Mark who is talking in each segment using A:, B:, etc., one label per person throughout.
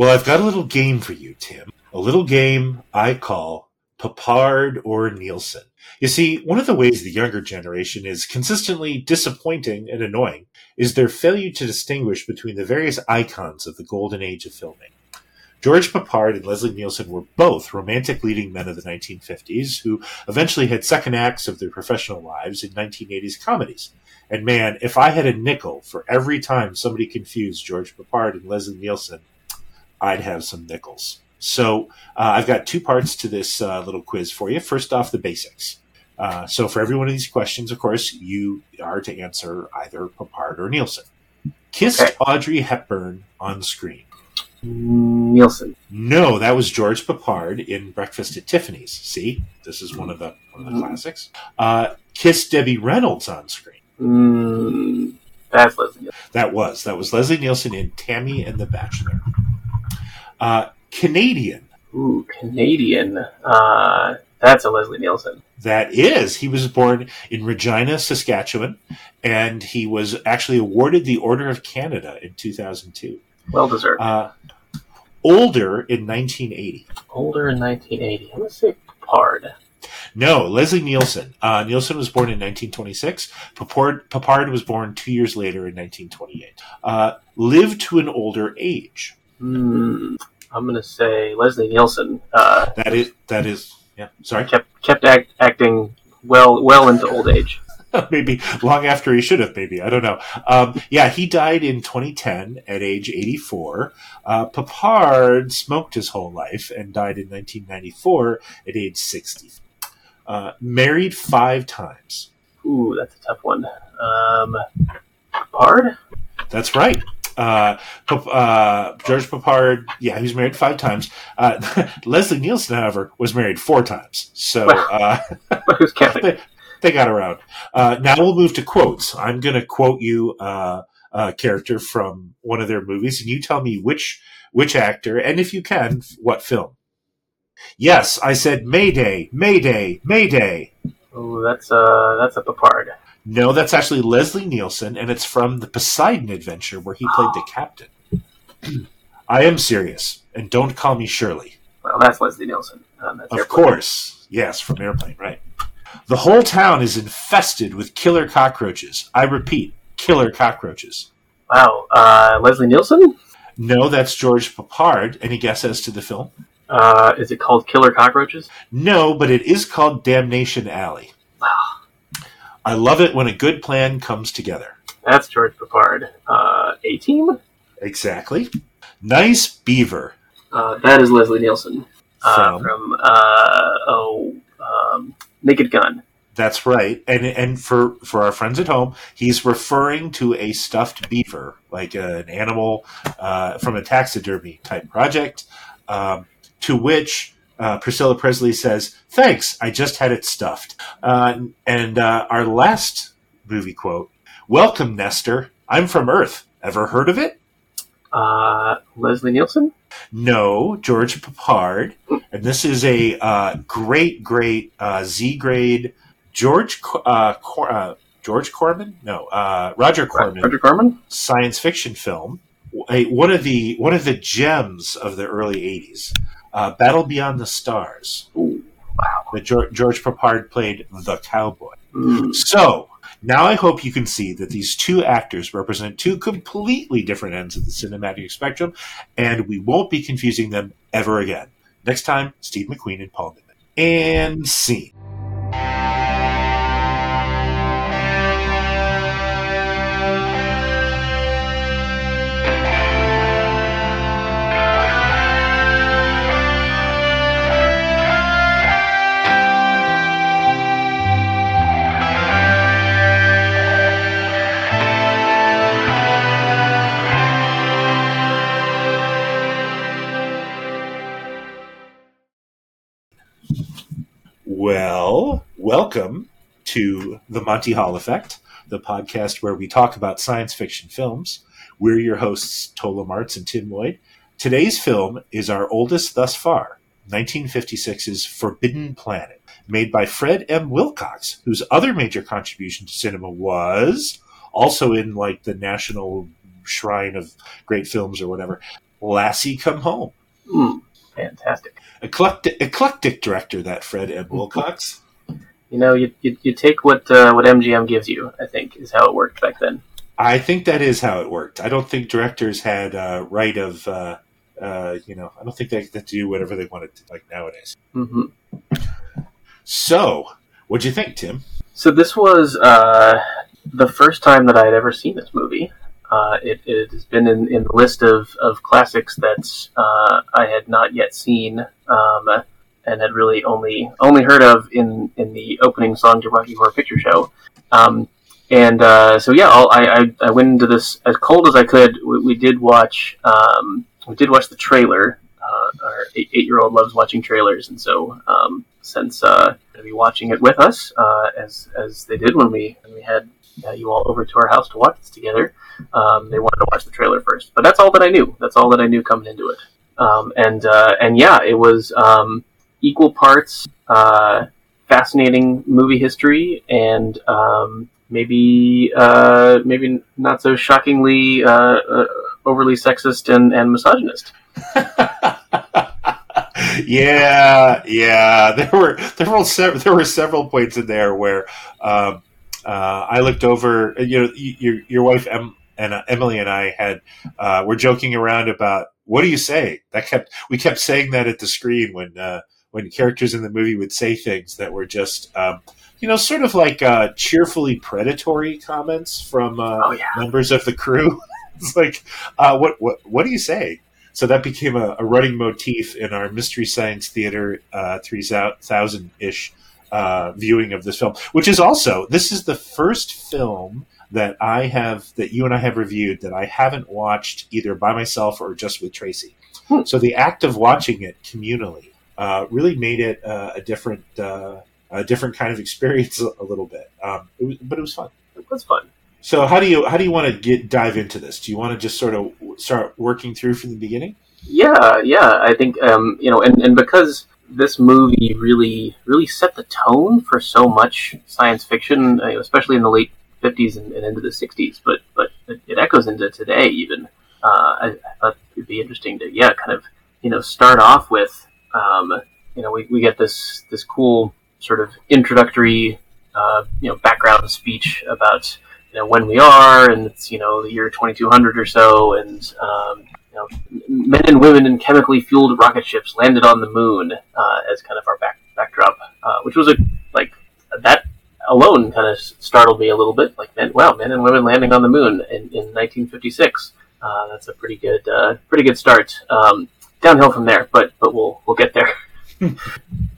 A: Well, I've got a little game for you, Tim. A little game I call Papard or Nielsen. You see, one of the ways the younger generation is consistently disappointing and annoying is their failure to distinguish between the various icons of the golden age of filming. George Papard and Leslie Nielsen were both romantic leading men of the 1950s who eventually had second acts of their professional lives in 1980s comedies. And man, if I had a nickel for every time somebody confused George Papard and Leslie Nielsen, I'd have some nickels. So uh, I've got two parts to this uh, little quiz for you. First off, the basics. Uh, so for every one of these questions, of course, you are to answer either Peppard or Nielsen. Kissed okay. Audrey Hepburn on screen.
B: Nielsen.
A: No, that was George Peppard in Breakfast at Tiffany's. See, this is one of the one of the mm. classics. Uh, kissed Debbie Reynolds on screen.
B: Mm, that's Leslie.
A: That was that was Leslie Nielsen in Tammy and the Bachelor. Uh, Canadian.
B: Ooh, Canadian. Uh, that's a Leslie Nielsen.
A: That is. He was born in Regina, Saskatchewan, and he was actually awarded the Order of Canada in 2002.
B: Well deserved.
A: Uh, older in 1980.
B: Older in 1980. I'm going to say Peppard.
A: No, Leslie Nielsen. Uh, Nielsen was born in 1926. Papard, Peppard was born two years later in 1928. Uh, lived to an older age.
B: Mm, I'm going to say Leslie Nielsen. Uh,
A: that is that is yeah. Sorry.
B: Kept kept act, acting well well into old age.
A: maybe long after he should have, maybe. I don't know. Um, yeah, he died in 2010 at age 84. Uh, Peppard smoked his whole life and died in 1994 at age 60. Uh, married five times.
B: Ooh, that's a tough one. Um, Peppard?
A: That's right. Uh, uh, George Papard, yeah, he was married five times. Uh, Leslie Nielsen, however, was married four times. So, uh,
B: who's counting?
A: they got around. Uh, now we'll move to quotes. I'm going to quote you uh, a character from one of their movies, and you tell me which which actor, and if you can, what film. Yes, I said Mayday, Mayday, Mayday.
B: Oh, that's a that's a Peppard.
A: No, that's actually Leslie Nielsen, and it's from the Poseidon Adventure where he played the captain. I am serious, and don't call me Shirley.
B: Well, that's Leslie Nielsen.
A: Um, of course, yes, from Airplane, right? The whole town is infested with killer cockroaches. I repeat, killer cockroaches.
B: Wow. Uh, Leslie Nielsen?
A: No, that's George Peppard. Any guess as to the film?
B: Uh, is it called Killer Cockroaches?
A: No, but it is called Damnation Alley. I love it when a good plan comes together.
B: That's George Peppard. Uh, A Team?
A: Exactly. Nice Beaver.
B: Uh, that is Leslie Nielsen. Uh, from, from uh, oh, um, Naked Gun.
A: That's right, and and for for our friends at home, he's referring to a stuffed beaver, like an animal uh, from a taxidermy type project, um, to which uh, Priscilla Presley says, "Thanks, I just had it stuffed." Uh, and uh, our last movie quote: "Welcome, Nestor. I'm from Earth. Ever heard of it?"
B: Uh, Leslie Nielsen.
A: No, George Peppard, and this is a uh, great, great uh, Z grade George uh, Cor- uh, George Corman. No, uh, Roger Corman.
B: Roger Corman.
A: Science fiction film. A, one of the one of the gems of the early '80s. Uh, Battle Beyond the Stars.
B: Ooh, wow.
A: That George, George Peppard played the cowboy. Mm. So now I hope you can see that these two actors represent two completely different ends of the cinematic spectrum, and we won't be confusing them ever again. Next time, Steve McQueen and Paul Newman. And scene. Well, welcome to the Monty Hall Effect, the podcast where we talk about science fiction films. We're your hosts, Tola Martz and Tim Lloyd. Today's film is our oldest thus far, 1956's Forbidden Planet, made by Fred M. Wilcox, whose other major contribution to cinema was also in like the National Shrine of Great Films or whatever, Lassie Come Home.
B: Mm, fantastic.
A: Eclectic, eclectic director, that Fred M. Wilcox.
B: You know, you, you, you take what uh, what MGM gives you. I think is how it worked back then.
A: I think that is how it worked. I don't think directors had uh, right of, uh, uh, you know, I don't think they could do whatever they wanted to, like nowadays.
B: Mm-hmm.
A: So, what'd you think, Tim?
B: So this was uh, the first time that I had ever seen this movie. Uh, it, it, has been in, in the list of, of classics that uh, I had not yet seen um, and had really only only heard of in, in the opening song to Rocky Horror Picture Show. Um, and uh, so yeah, I, I, I, went into this as cold as I could. We, we did watch um, we did watch the trailer. Uh, our eight, year old loves watching trailers, and so um, since uh, going to be watching it with us uh, as as they did when we when we had uh, you all over to our house to watch this together. Um, they wanted to watch the trailer first, but that's all that I knew. That's all that I knew coming into it. Um, and uh, and yeah, it was um, equal parts uh, fascinating movie history and um, maybe uh, maybe not so shockingly uh, uh, overly sexist and, and misogynist.
A: yeah, yeah. There were there were several there were several points in there where um, uh, I looked over. You know, your your wife em, and uh, Emily and I had uh, were joking around about what do you say? That kept we kept saying that at the screen when uh, when characters in the movie would say things that were just. Um, you know, sort of like uh, cheerfully predatory comments from uh,
B: oh, yeah.
A: members of the crew. it's like, what what what do you say? So that became a, a, running motif in our Mystery Science Theater uh, 3000 ish uh, viewing of this film, which is also, this is the first film that I have, that you and I have reviewed that I haven't watched either by myself or just with Tracy. Hmm. So the act of watching it communally uh, really made it uh, a different, uh, a different kind of experience a, little bit. Um, it was, but it was fun.
B: It was fun.
A: So how do you how do you want to get dive into this? Do you want to just sort of start working through from the beginning?
B: Yeah, yeah. I think um, you know, and, and because this movie really really set the tone for so much science fiction, uh, especially in the late fifties and, and, into the sixties. But but it, echoes into today even. Uh, I, I, thought it'd be interesting to yeah, kind of you know start off with um, you know we, we get this this cool sort of introductory uh, you know background speech about you know when we are, and it's you know the year 2200 or so, and um, know men and women in chemically fueled rocket ships landed on the moon uh, as kind of our back backdrop, uh, which was a like that alone kind of startled me a little bit. Like men, wow, men and women landing on the moon in, in 1956. Uh, that's a pretty good uh, pretty good start. Um, downhill from there, but but we'll we'll get there.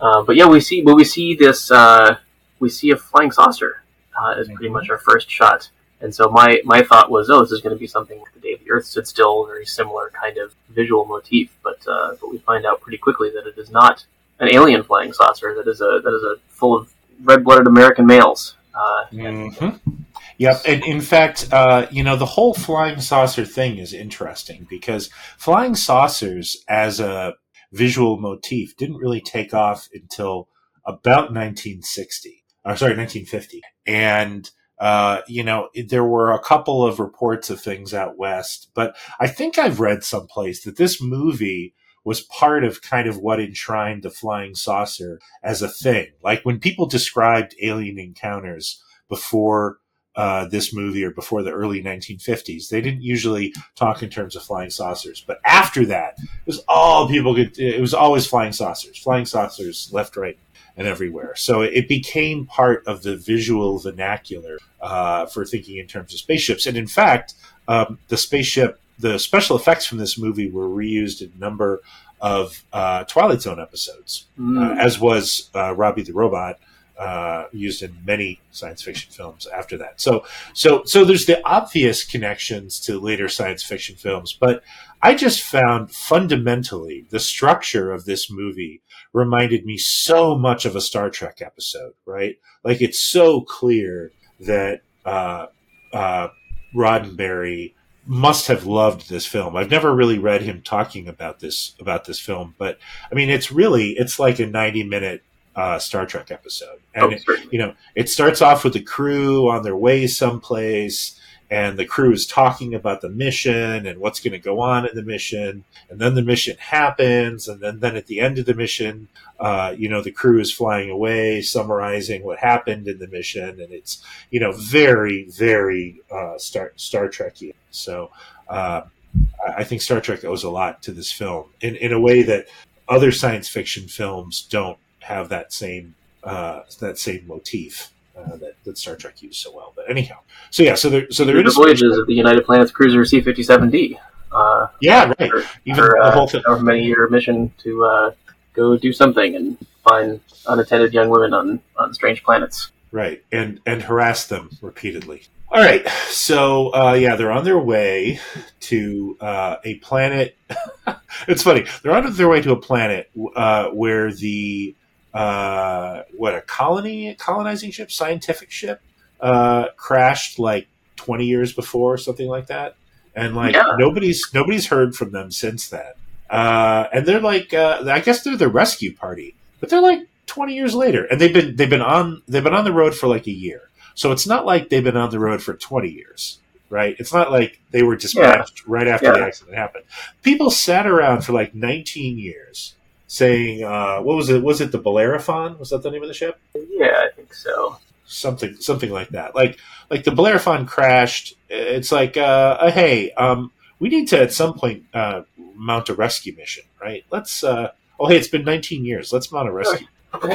B: Uh, but yeah, we see but we see this uh, we see a flying saucer uh, is pretty much our first shot. And so my, my thought was, oh, this is going to be something like the day the Earth stood still, very similar kind of visual motif. But uh, but we find out pretty quickly that it is not an alien flying saucer. That is a that is a full of red blooded American males. Uh,
A: mm-hmm. Yep, and in fact, uh, you know, the whole flying saucer thing is interesting because flying saucers as a visual motif didn't really take off until about 1960 uh, sorry, 1950. And, uh, you know, there were a couple of reports of things out west, but I think I've read someplace that this movie was part of kind of what enshrined the flying saucer as a thing. Like when people described alien encounters before uh, this movie or before the early 1950s. They didn't usually talk in terms of flying saucers, but after that, it was all people could. It was always flying saucers, flying saucers, left, right, and everywhere. So it became part of the visual vernacular uh, for thinking in terms of spaceships. And in fact, um, the spaceship, the special effects from this movie were reused in a number of uh, Twilight Zone episodes, mm. uh, as was uh, Robbie the Robot. Uh, used in many science fiction films after that. So, so, so there's the obvious connections to later science fiction films, but I just found fundamentally the structure of this movie reminded me so much of a Star Trek episode, right? Like it's so clear that uh, uh, Roddenberry must have loved this film. I've never really read him talking about this about this film, but I mean, it's really it's like a ninety minute uh, Star Trek episode, and oh, it, you know, it starts off with the crew on their way someplace, and the crew is talking about the mission and what's going to go on in the mission, and then the mission happens, and then then at the end of the mission, uh, you know, the crew is flying away, summarizing what happened in the mission, and it's you know very very uh, Star Star Trekky. So. Uh, I think Star Trek owes a lot to this film in, in a way that other science fiction films don't have that same uh, that same motif uh, that, that Star Trek used so well. But anyhow, so yeah, so there so there
B: the
A: is
B: voyages of the United Planets cruiser C fifty seven D. Uh,
A: Yeah, right. Even
B: her,
A: the
B: uh,
A: whole thing.
B: however many year mission to uh, go do something and find unattended young women on, on strange planets.
A: Right, and and harass them repeatedly. All right, so uh, yeah, they're on their way to uh, a planet. it's funny they're on their way to a planet uh, where the uh, what a colony colonizing ship, scientific ship, uh, crashed like twenty years before, something like that, and like
B: Yeah.
A: nobody's nobody's heard from them since then. Uh, and they're like, uh, I guess they're the rescue party, but they're like 20 years later and they've been they've been on they've been on the road for like a year. So it's not like they've been on the road for 20 years right? It's not like they were dispatched right after the accident happened. People sat around for like 19 years saying uh, what was it was it the Bellerophon was that the name of the ship
B: Yeah, I think so.
A: something something like that like like the Bellerophon crashed it's like uh, uh, hey um, we need to at some point uh, mount a rescue mission right let's uh, oh hey it's been 19 years let's mount a rescue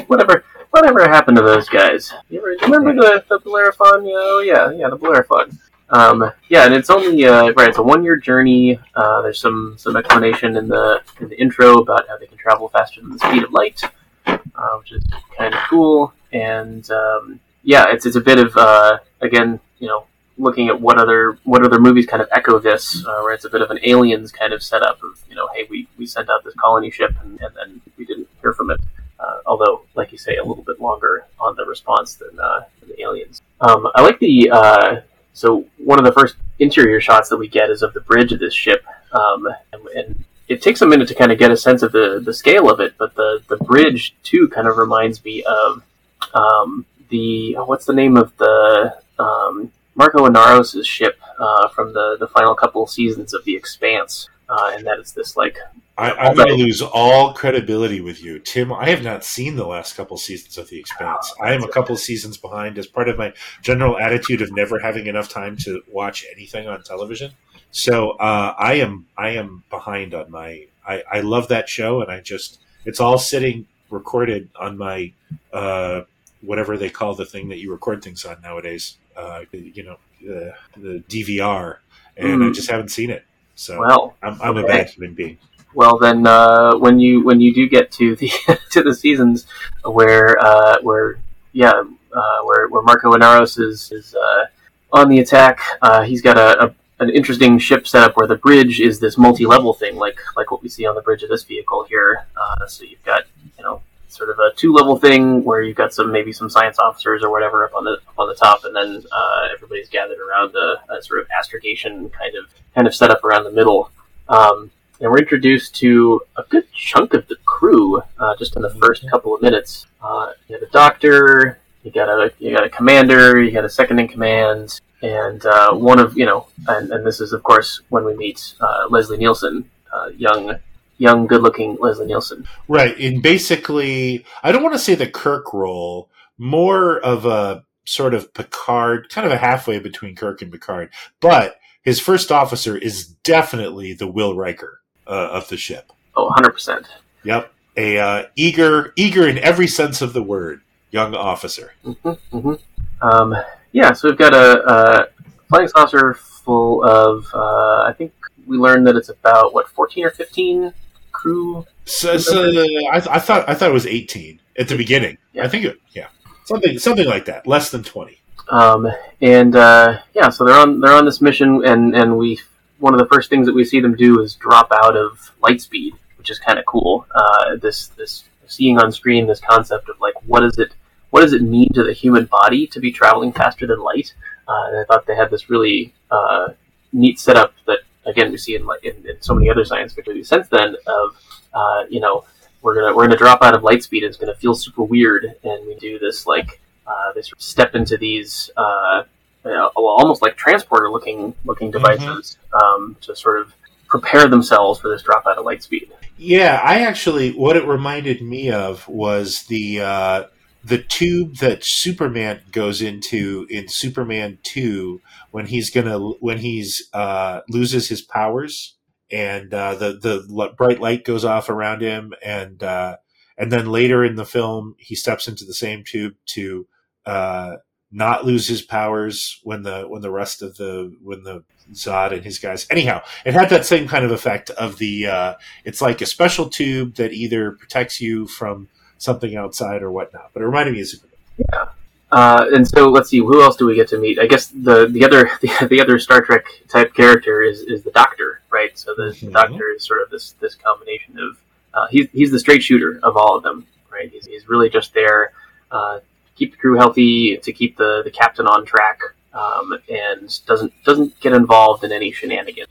B: Whatever whatever happened to those guys? You ever, remember the, the Bellerophon? Yeah, Oh, yeah, yeah, the Bellerophon. Um, yeah, and it's only uh, right. It's a one-year journey. Uh, there's some some explanation in the in the intro about how they can travel faster than the speed of light, uh, which is kind of cool. And um, yeah, it's it's a bit of uh, again, you know, looking at what other what other movies kind of echo this, uh, where it's a bit of an aliens kind of setup of you know, hey, we, we sent out this colony ship and, and then we didn't hear from it. Uh, although, like you say, a little bit longer on the response than, uh, than the aliens. Um, I like the uh, so one of the first interior shots that we get is of the bridge of this ship, um, and, and it takes a minute to kind of get a sense of the, the scale of it. But the the bridge too kind of reminds me of um, the oh, what's the name of the um, Marco Inaros' ship uh, from the the final couple seasons of The Expanse, uh, and that is this like
A: I, I'm going to lose all credibility with you, Tim. I have not seen the last couple seasons of The Expanse. I am a couple seasons behind as part of my general attitude of never having enough time to watch anything on television. So uh, I am I am behind on my. I, I love that show, and I just it's all sitting recorded on my uh, whatever they call the thing that you record things on nowadays. Uh, you know, the, the DVR, and I
B: Mhm.
A: just haven't seen it. So
B: well.
A: I'm, I'm a bad human being.
B: Well, then uh, when you when you do get to the to the seasons where uh, where yeah uh, where where Marco Inaros is is uh, on the attack, uh, he's got a, a an interesting ship setup where the bridge is this multi level thing, like like what we see on the bridge of this vehicle here. Uh, so you've got sort of a two level thing where you've got some maybe some science officers or whatever up on the up on the top, and then uh, everybody's gathered around a, a sort of astrogation kind of kind of setup around the middle. Um, and we're introduced to a good chunk of the crew uh, just in the first couple of minutes. Uh, you have a doctor, you got a you got a commander, you got a second in command, and uh, one of you know, and, and this is of course when we meet uh, Leslie Nielsen, uh, young, young, good-looking Leslie Nielsen.
A: Right. In basically, I don't want to say the Kirk role, more of a sort of Picard, kind of a halfway between Kirk and Picard. But his first officer is definitely the Will Riker uh, of the ship.
B: Oh, 100 percent.
A: Yep. A uh, eager, eager in every sense of the word, young officer.
B: Mm-hmm, hmm Um, yeah, so we've got a, a flying saucer full of. Uh, I think we learned that it's about what 14 or 15 crew
A: So, so I, I thought I thought it was eighteen at the beginning.
B: Yeah.
A: I think it, yeah, something something like that, less than twenty.
B: Um, and uh, yeah, so they're on they're on this mission, and and we one of the first things that we see them do is drop out of light speed, which is kind of cool. Uh, this this seeing on screen this concept of like what is it what does it mean to the human body to be traveling faster than light? Uh, and I thought they had this really uh, neat setup that again we see in like in, in so many other science fiction movies since then of uh, you know we're gonna we're gonna drop out of light speed and it's gonna feel super weird and we do this like uh, they sort of step into these uh, well, almost like transporter looking looking
A: Mm-hmm.
B: devices um, to sort of prepare themselves for this drop out of light speed.
A: Yeah, I actually what it reminded me of was the uh, the tube that Superman goes into in Superman two when he's gonna when he's uh, loses his powers and uh, the the bright light goes off around him and uh, and then later in the film he steps into the same tube to uh, not lose his powers when the when the rest of the when the Zod and his guys anyhow it had that same kind of effect of the uh, it's like a special tube that either protects you from something outside or whatnot. But it reminded me of Superman.
B: Uh, and so let's see, who else do we get to meet? I guess the the other the, the other Star Trek type character is, is the Doctor, right? So the, the
A: Mhm.
B: Doctor is sort of this this combination of uh, he's he's the straight shooter of all of them, right? He's, he's really just there uh, to keep the crew healthy, to keep the, the captain on track, um, and doesn't doesn't get involved in any shenanigans.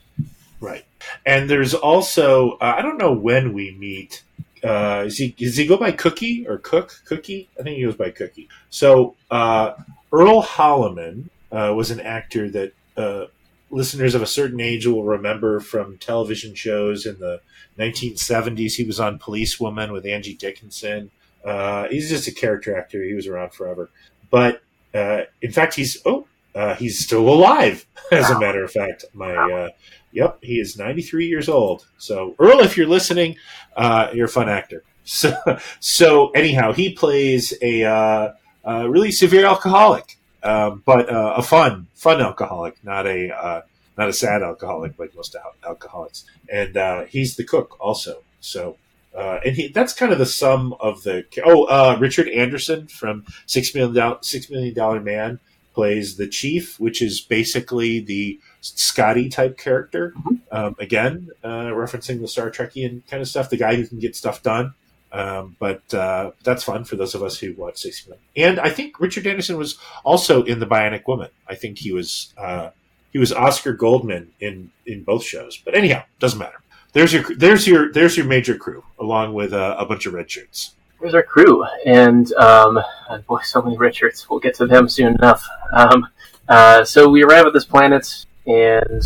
A: Right. And there's also uh, I don't know when we meet. Uh, is he does he go by Cookie or Cook Cookie? I think he goes by Cookie. So uh, Earl Holliman uh, was an actor that uh, listeners of a certain age will remember from television shows in the 1970s. He was on Police Woman with Angie Dickinson. Uh, he's just a character actor. He was around forever. But in fact, he's oh, uh, he's still alive. As a matter of fact, my uh, yep, he is 93 years old. So Earl, if you're listening, uh, you're a fun actor. So, so anyhow, he plays a uh, uh, really severe alcoholic, um, but uh, a fun, fun alcoholic, not a uh, not a sad alcoholic like most al- alcoholics. And uh, he's the cook also. So. Uh, and he, that's kind of the sum of the. Oh, uh, Richard Anderson from Six Million Dollar, Six Million Dollar Man plays the chief, which is basically the Scotty type character.
B: Mhm.
A: Um, again, uh, referencing the Star Trekian kind of stuff, the guy who can get stuff done. Um, but uh, that's fun for those of us who watch Six Million. And I think Richard Anderson was also in the Bionic Woman. I think he was uh, he was Oscar Goldman in in both shows. But anyhow, doesn't matter. There's your there's your there's your major crew along with uh, a bunch of red shirts.
B: There's our crew, and um, and boy, so many Richards. We'll get to them soon enough. Um, uh, so we arrive at this planet, and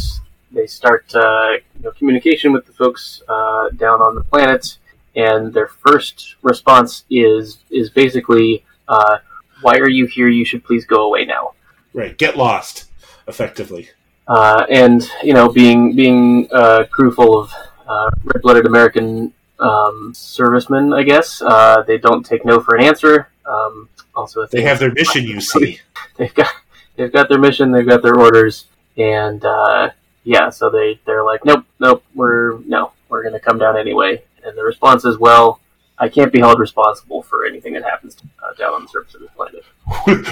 B: they start uh, you know, communication with the folks uh, down on the planet. And their first response is is basically, uh, "Why are you here? You should please go away now."
A: Right, get lost, effectively.
B: uh, and you know, being being a crew full of uh, red-blooded American um, servicemen, I guess uh, they don't take no for an answer. Um, also, if
A: They have their mission, you see.
B: they've got they've got their mission, they've got their orders, and uh, yeah, so they they're like, nope, nope, we're no, we're gonna come down anyway. And the response is, well, I can't be held responsible for anything that happens uh, down on the surface of this planet.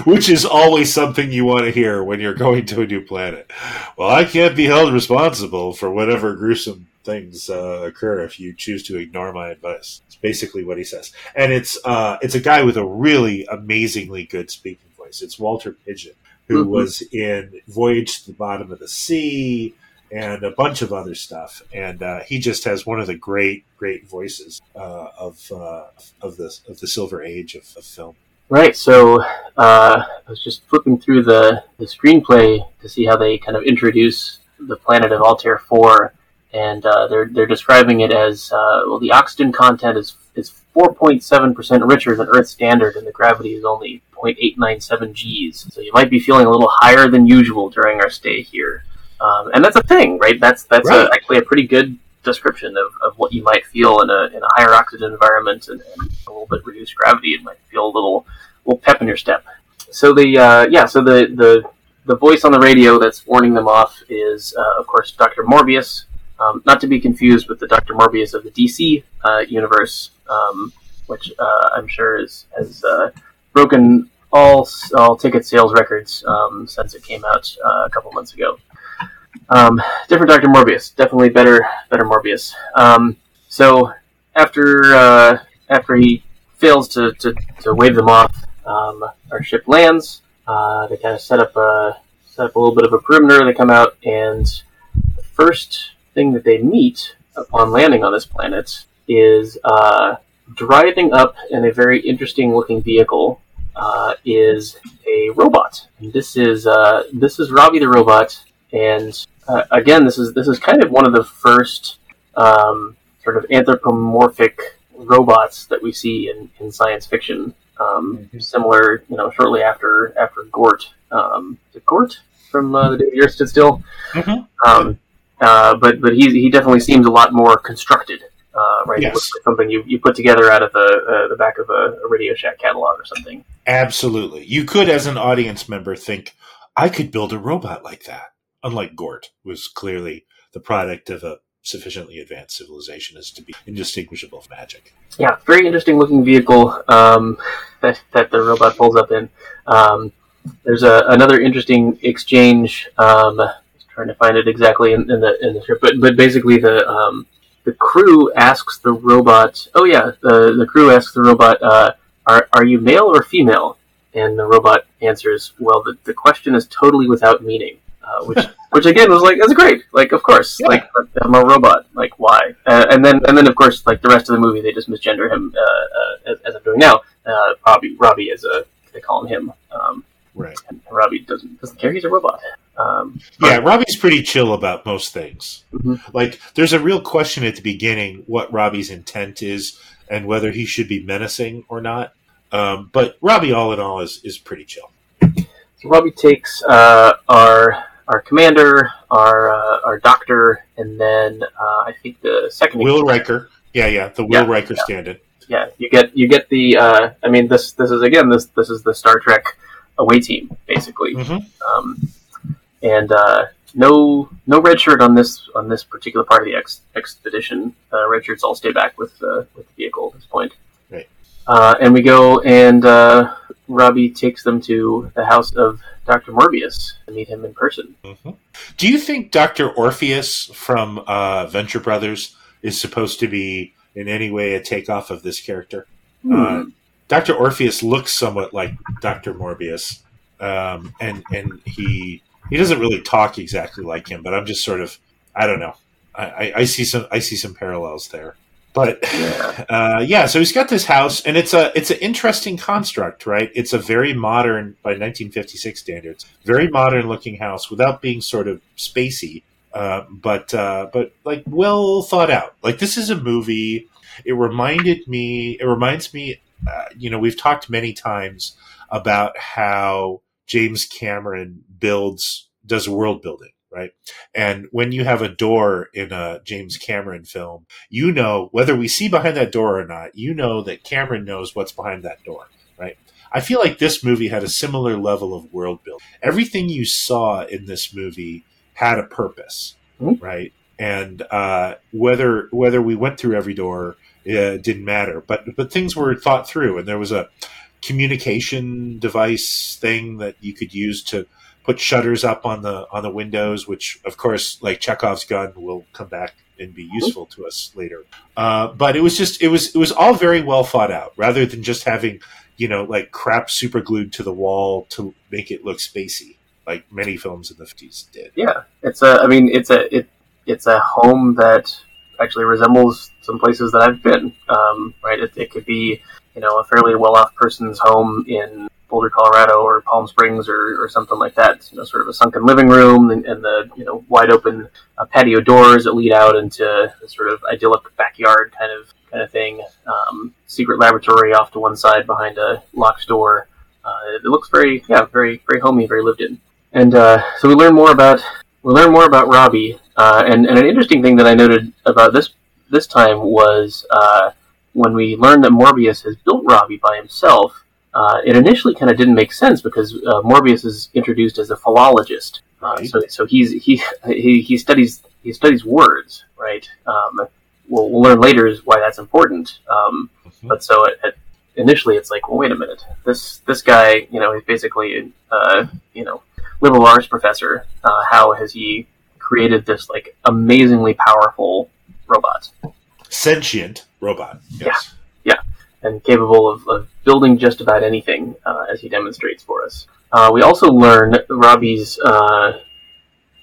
A: Which is always something you want to hear when you're going to a new planet. Well, I can't be held responsible for whatever gruesome things uh, occur if you choose to ignore my advice. It's basically what he says, and it's uh, it's a guy with a really amazingly good speaking voice. It's Walter Pidgeon, who
B: Mhm.
A: was in Voyage to the Bottom of the Sea and a bunch of other stuff, and uh, he just has one of the great great voices uh, of uh, of the of the Silver Age of, of film.
B: Right. So uh, I was just flipping through the, the screenplay to see how they kind of introduce the planet of Altair Four, and uh, they're they're describing it as uh, well. The oxygen content is is four point seven percent richer than Earth standard, and the gravity is only 0.897 G's. So you might be feeling a little higher than usual during our stay here, um, and that's a thing, right? That's that's
A: Right.
B: A, actually a pretty good description of, of what you might feel in a in a higher oxygen environment and, and a little bit reduced gravity. It might feel a little little pep in your step. So the uh, yeah, so the, the the voice on the radio that's warning them off is uh, of course Doctor Morbius, um, not to be confused with the Doctor Morbius of the DC uh, universe, um, which uh, I'm sure is has uh, broken all all ticket sales records um, since it came out uh, a couple months ago. Um, different Doctor Morbius, definitely better better Morbius. Um, so after uh, after he fails to, to, to wave them off, um, our ship lands. Uh, they kind of set up a set up a little bit of a perimeter. They come out, and first thing that they meet upon landing on this planet is uh, driving up in a very interesting looking vehicle. Uh, is a robot. This is uh, this is Robbie the robot, and uh, again, this is this is kind of one of the first um, sort of anthropomorphic robots that we see in, in science fiction. Um, mm-hmm. Similar, you know, shortly after after Gort, um, Gort from uh, the Day the Earth Stood Still. Mm-hmm. Um, uh, but but he he definitely seems a lot more constructed, uh, right? Yes. Like something you, you put together out of the uh, the back of a, a, Radio Shack catalog or something.
A: Absolutely, you could, as an audience member, think I could build a robot like that. Unlike Gort, was clearly the product of a sufficiently advanced civilization as to be indistinguishable from magic.
B: Yeah, very interesting looking vehicle um, that that the robot pulls up in. Um, there's a, another interesting exchange. Um, trying to find it exactly in, in, the in the script, but but basically the um, the crew asks the robot. Oh yeah, the the crew asks the robot, uh, "Are are you male or female?" And the robot answers, "Well, the, the question is totally without meaning." Uh, which which again was like that's great. Like of course, yeah. like I'm a robot. Like why? Uh, and then and then of course like the rest of the movie they just misgender him uh, uh as, as, I'm doing now. Uh, Robbie Robbie is a they call him him. Um,
A: right.
B: And Robbie doesn't doesn't care. He's a robot. Um,
A: yeah, Robbie's pretty chill about most things. Mm-hmm. Like there's a real question at the beginning what Robbie's intent is and whether he should be menacing or not. Um, but Robbie, all in all, is is pretty chill.
B: So Robbie takes uh, our our commander, our uh, our doctor, and then uh, I think the second
A: Will Riker. Yeah, yeah, the Will yeah, Riker yeah. stand-in.
B: Yeah, you get you get the. Uh, I mean, this this is again this this is the Star Trek away team basically, mm-hmm. um, and uh, no no red shirt on this on this particular part of the ex- expedition. Uh, red shirts all stay back with uh, with the vehicle at this point.
A: Right.
B: and we go and Robbie takes them to the house of Dr. Morbius to meet him in person.
A: Mm-hmm. Do you think Dr. Orpheus from uh, Venture Brothers is supposed to be in any way a takeoff of this character? Hmm. Dr. Orpheus looks somewhat like Dr. Morbius, um, and and he he doesn't really talk exactly like him, but I'm just sort of I don't know. I, I see some I see some parallels there. But uh, yeah, so he's got this house, and it's a it's an interesting construct, right? It's a very modern, by 1956 standards, very modern looking house without being sort of spacey, uh, but uh, but like well thought out. Like this is a movie. It reminded me. It reminds me. Uh, you know, we've talked many times about how James Cameron builds does world building right? And when you have a door in a James Cameron film, you know whether we see behind that door or not, you know that Cameron knows what's behind that door, right? I feel like this movie had a similar level of world building. Everything you saw in this movie had a purpose, mm-hmm. right? And uh, whether whether we went through every door uh, didn't matter, but but things were thought through, and there was a communication device thing that you could use to put shutters up on the on the windows, which of course, like Chekhov's gun, will come back and be useful to us later. Uh, but it was just it was it was all very well thought out, rather than just having you know like crap super glued to the wall to make it look spacey, like many films in the fifties did.
B: Yeah, it's a. I mean, it's a it it's a home that actually resembles some places that I've been. Um, right, it, it could be you know a fairly well off person's home in Boulder, Colorado, or Palm Springs, or, or something like that. You know, sort of a sunken living room and, and the you know wide open uh, patio doors that lead out into a sort of idyllic backyard kind of kind of thing. Um, secret laboratory off to one side behind a locked door. Uh, it looks very yeah very very homey, very lived in. And uh, so we learn more about we learn more about Robbie. Uh, and, and an interesting thing that I noted about this this time was uh, when we learned that Morbius has built Robbie by himself uh, it initially kind of didn't make sense because uh, Morbius is introduced as a philologist. Uh, so, so he's he, he he studies he studies words, right? Um, we'll, we'll, learn later is why that's important. Um, mm-hmm. But so it, it, initially, it's like, well, wait a minute, this this guy, you know, he's basically uh, you know liberal arts professor. Uh, how has he created this like amazingly powerful robot?
A: Sentient robot. Yes.
B: Yeah. Yeah and capable of, of building just about anything, uh, as he demonstrates for us. Uh, we also learn Robbie's uh,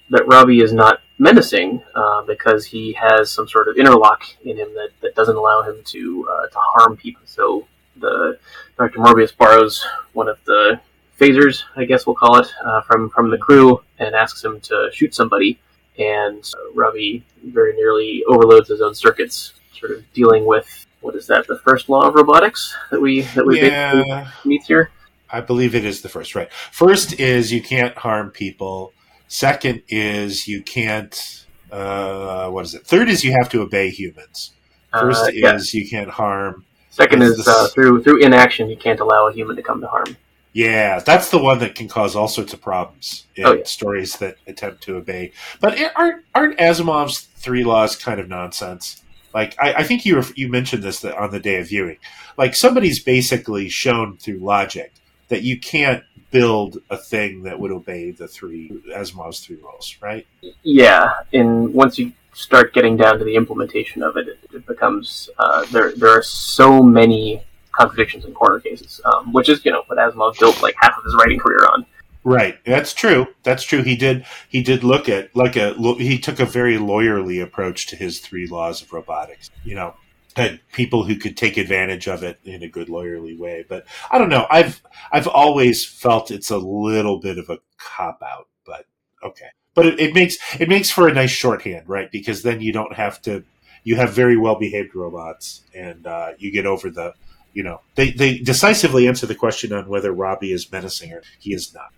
B: that Robbie is not menacing uh, because he has some sort of interlock in him that, that doesn't allow him to uh, to harm people. So the Dr. Morbius borrows one of the phasers, I guess we'll call it, uh, from from the crew, and asks him to shoot somebody. And uh, Robbie very nearly overloads his own circuits, sort of dealing with what is that? The first law of robotics that we that we
A: Yeah.
B: meet here.
A: I believe it is the first, right? First is you can't harm people. Second is you can't. Uh, what is it? Third is you have to obey humans. First
B: Uh, yeah.
A: is you can't harm.
B: Second
A: is
B: is uh, through through inaction, you can't allow a human to come to harm.
A: Yeah, that's the one that can cause all sorts of problems in
B: Oh, yeah.
A: stories that attempt to obey. But aren't aren't Asimov's three laws kind of nonsense? Like I, I think you were, you mentioned this on the day of viewing. Like somebody's basically shown through logic that you can't build a thing that would obey the three Asimov's three rules, right?
B: Yeah, and once you start getting down to the implementation of it, it, it becomes uh, there. There are so many contradictions in corner cases, um, which is you know what Asimov built like half of his writing career on.
A: Right. That's true. That's true. He did. He did look at like a. He took a very lawyerly approach to his three laws of robotics. You know, had people who could take advantage of it in a good lawyerly way. But I don't know. I've I've always felt it's a little bit of a cop out. But okay. But it, it makes it makes for a nice shorthand, right? Because then you don't have to. You have very well behaved robots, and uh, you get over the. You know, they they decisively answer the question on whether Robbie is menacing or he is not.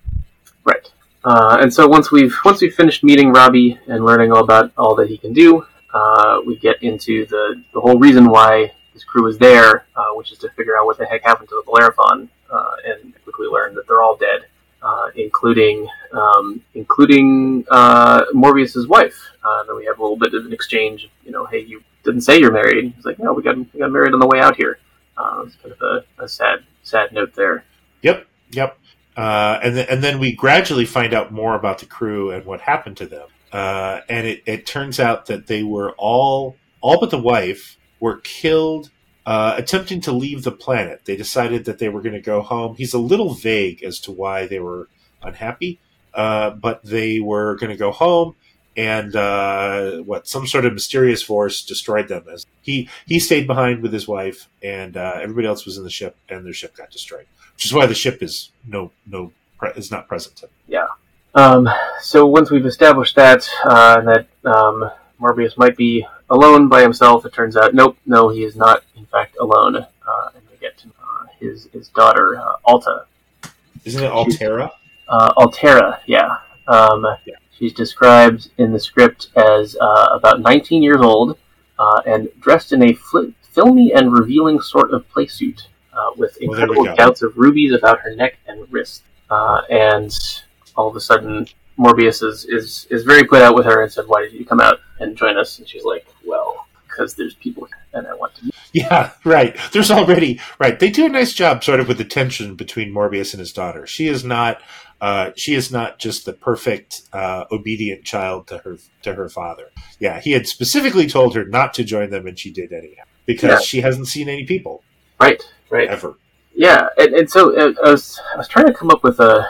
B: Right. Uh, and so once we've once we've finished meeting Robbie and learning all about all that he can do, uh, we get into the the whole reason why his crew is there, uh, which is to figure out what the heck happened to the Bellerophon, uh, and quickly learn that they're all dead, uh, including um, including uh, Morbius's wife. Uh, then we have a little bit of an exchange. You know, hey, you didn't say you're married. He's like, no, we got we got married on the way out here. Uh, it's kind of a, a sad sad note there.
A: Yep, yep. Uh, and then and then we gradually find out more about the crew and what happened to them. Uh, and it, it turns out that they were all all but the wife were killed uh, attempting to leave the planet. They decided that they were going to go home. He's a little vague as to why they were unhappy, uh, but they were going to go home. And uh, what some sort of mysterious force destroyed them. As he he stayed behind with his wife, and uh, everybody else was in the ship, and their ship got destroyed which is why the ship is no no is not present.
B: Um, so once we've established that uh, that um, Morbius might be alone by himself, it turns out nope, no, he is not in fact alone. Uh, and we get to uh, his his daughter uh, Alta,
A: Isn't it Altaira?
B: uh, Altaira. Yeah. Um,
A: Yeah.
B: She's described in the script as uh, about 19 years old uh, and dressed in a fl- filmy and revealing sort of playsuit uh, with
A: Well,
B: incredible
A: go.
B: gouts of rubies about her neck and wrist. Uh, and all of a sudden, Morbius is, is, is very put out with her and said, Why did you come out and join us? And she's like, Well, because there's people and I want to meet
A: Yeah, right. There's already right. They do a nice job, sort of, with the tension between Morbius and his daughter. She is not. Uh, she is not just the perfect uh, obedient child to her to her father. Yeah, he had specifically told her not to join them, and she did anyhow because
B: Yeah.
A: she hasn't seen any people
B: Right, right.
A: ever.
B: Yeah, and, and so uh, I was I was trying to come up with a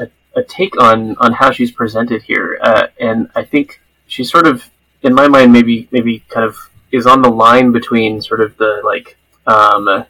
B: a, a take on on how she's presented here, uh, and I think she's sort of, in my mind, maybe maybe kind of is on the line between sort of the like um,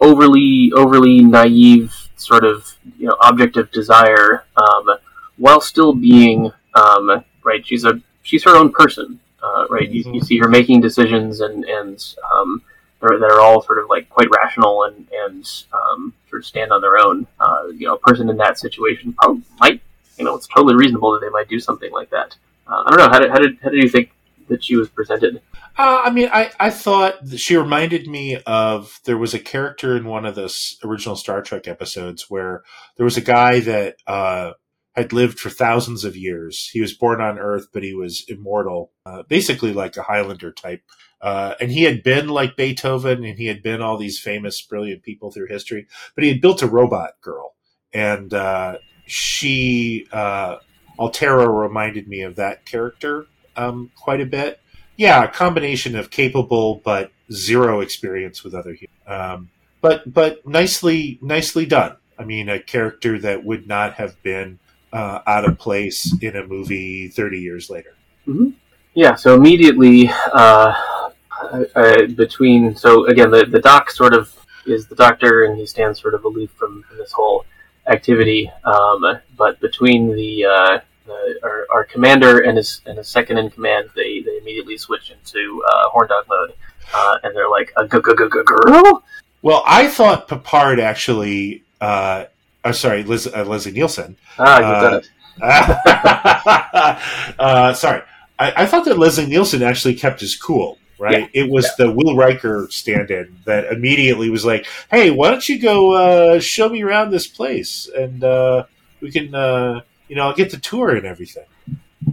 B: overly overly naive sort of you know object of desire, um, while still being um, right. She's a she's her own person, uh, right? You, you see her making decisions and and um, they're, that are all sort of like quite rational and and um, sort of stand on their own. Uh, you know, a person in that situation probably might, you know, it's totally reasonable that they might do something like that. Uh, I don't know. How did, how did how did you think that she was presented?
A: Uh, I mean, I, I thought she reminded me of there was a character in one of the original Star Trek episodes where there was a guy that uh, had lived for thousands of years. He was born on Earth, but he was immortal, uh, basically like a Highlander type. Uh, and he had been like Beethoven, and he had been all these famous, brilliant people through history. But he had built a robot girl, and uh, she uh, Altaira reminded me of that character um, quite a bit yeah, a combination of capable but zero experience with other humans. Um, but but nicely nicely done. I mean, a character that would not have been uh, out of place in a movie thirty years later.
B: Yeah. So immediately uh, between so again the the doc sort of is the doctor and he stands sort of aloof from, from this whole activity. Um, but between the, uh, the our, our, commander and his and his second in command, they, they immediately switch into uh, horn dog mode, uh, and they're like a girl.
A: Well, I thought Peppard actually. Uh, uh, sorry, Liz, uh, Leslie Nielsen.
B: Ah, you did it.
A: uh, sorry, I, I, thought that Leslie Nielsen actually kept his cool. Right, yeah. it was yeah. the Will Riker stand-in that immediately was like, "Hey, why don't you go uh, show me around this place, and uh, we can, uh, you know, I'll get the tour and everything."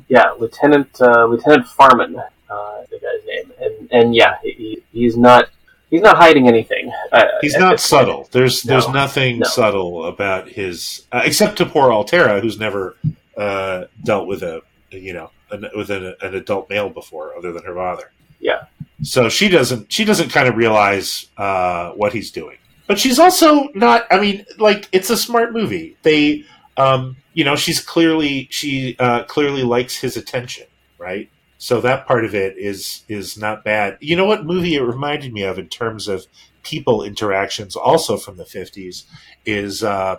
B: Yeah, Lieutenant uh, Lieutenant Farman, uh, the guy's name, and and yeah, he, he's not he's not hiding anything.
A: Uh, he's not subtle. Point. There's no, there's nothing no. subtle about his, uh, except to poor Altaira, who's never uh, dealt with a you know an, with an, an, adult male before, other than her father.
B: Yeah.
A: So she doesn't she doesn't kind of realize uh, what he's doing, but she's also not. I mean, like it's a smart movie. They, um, you know, she's clearly she uh, clearly likes his attention, right? So that part of it is is not bad. You know what movie it reminded me of in terms of people interactions, also from the fifties, is uh,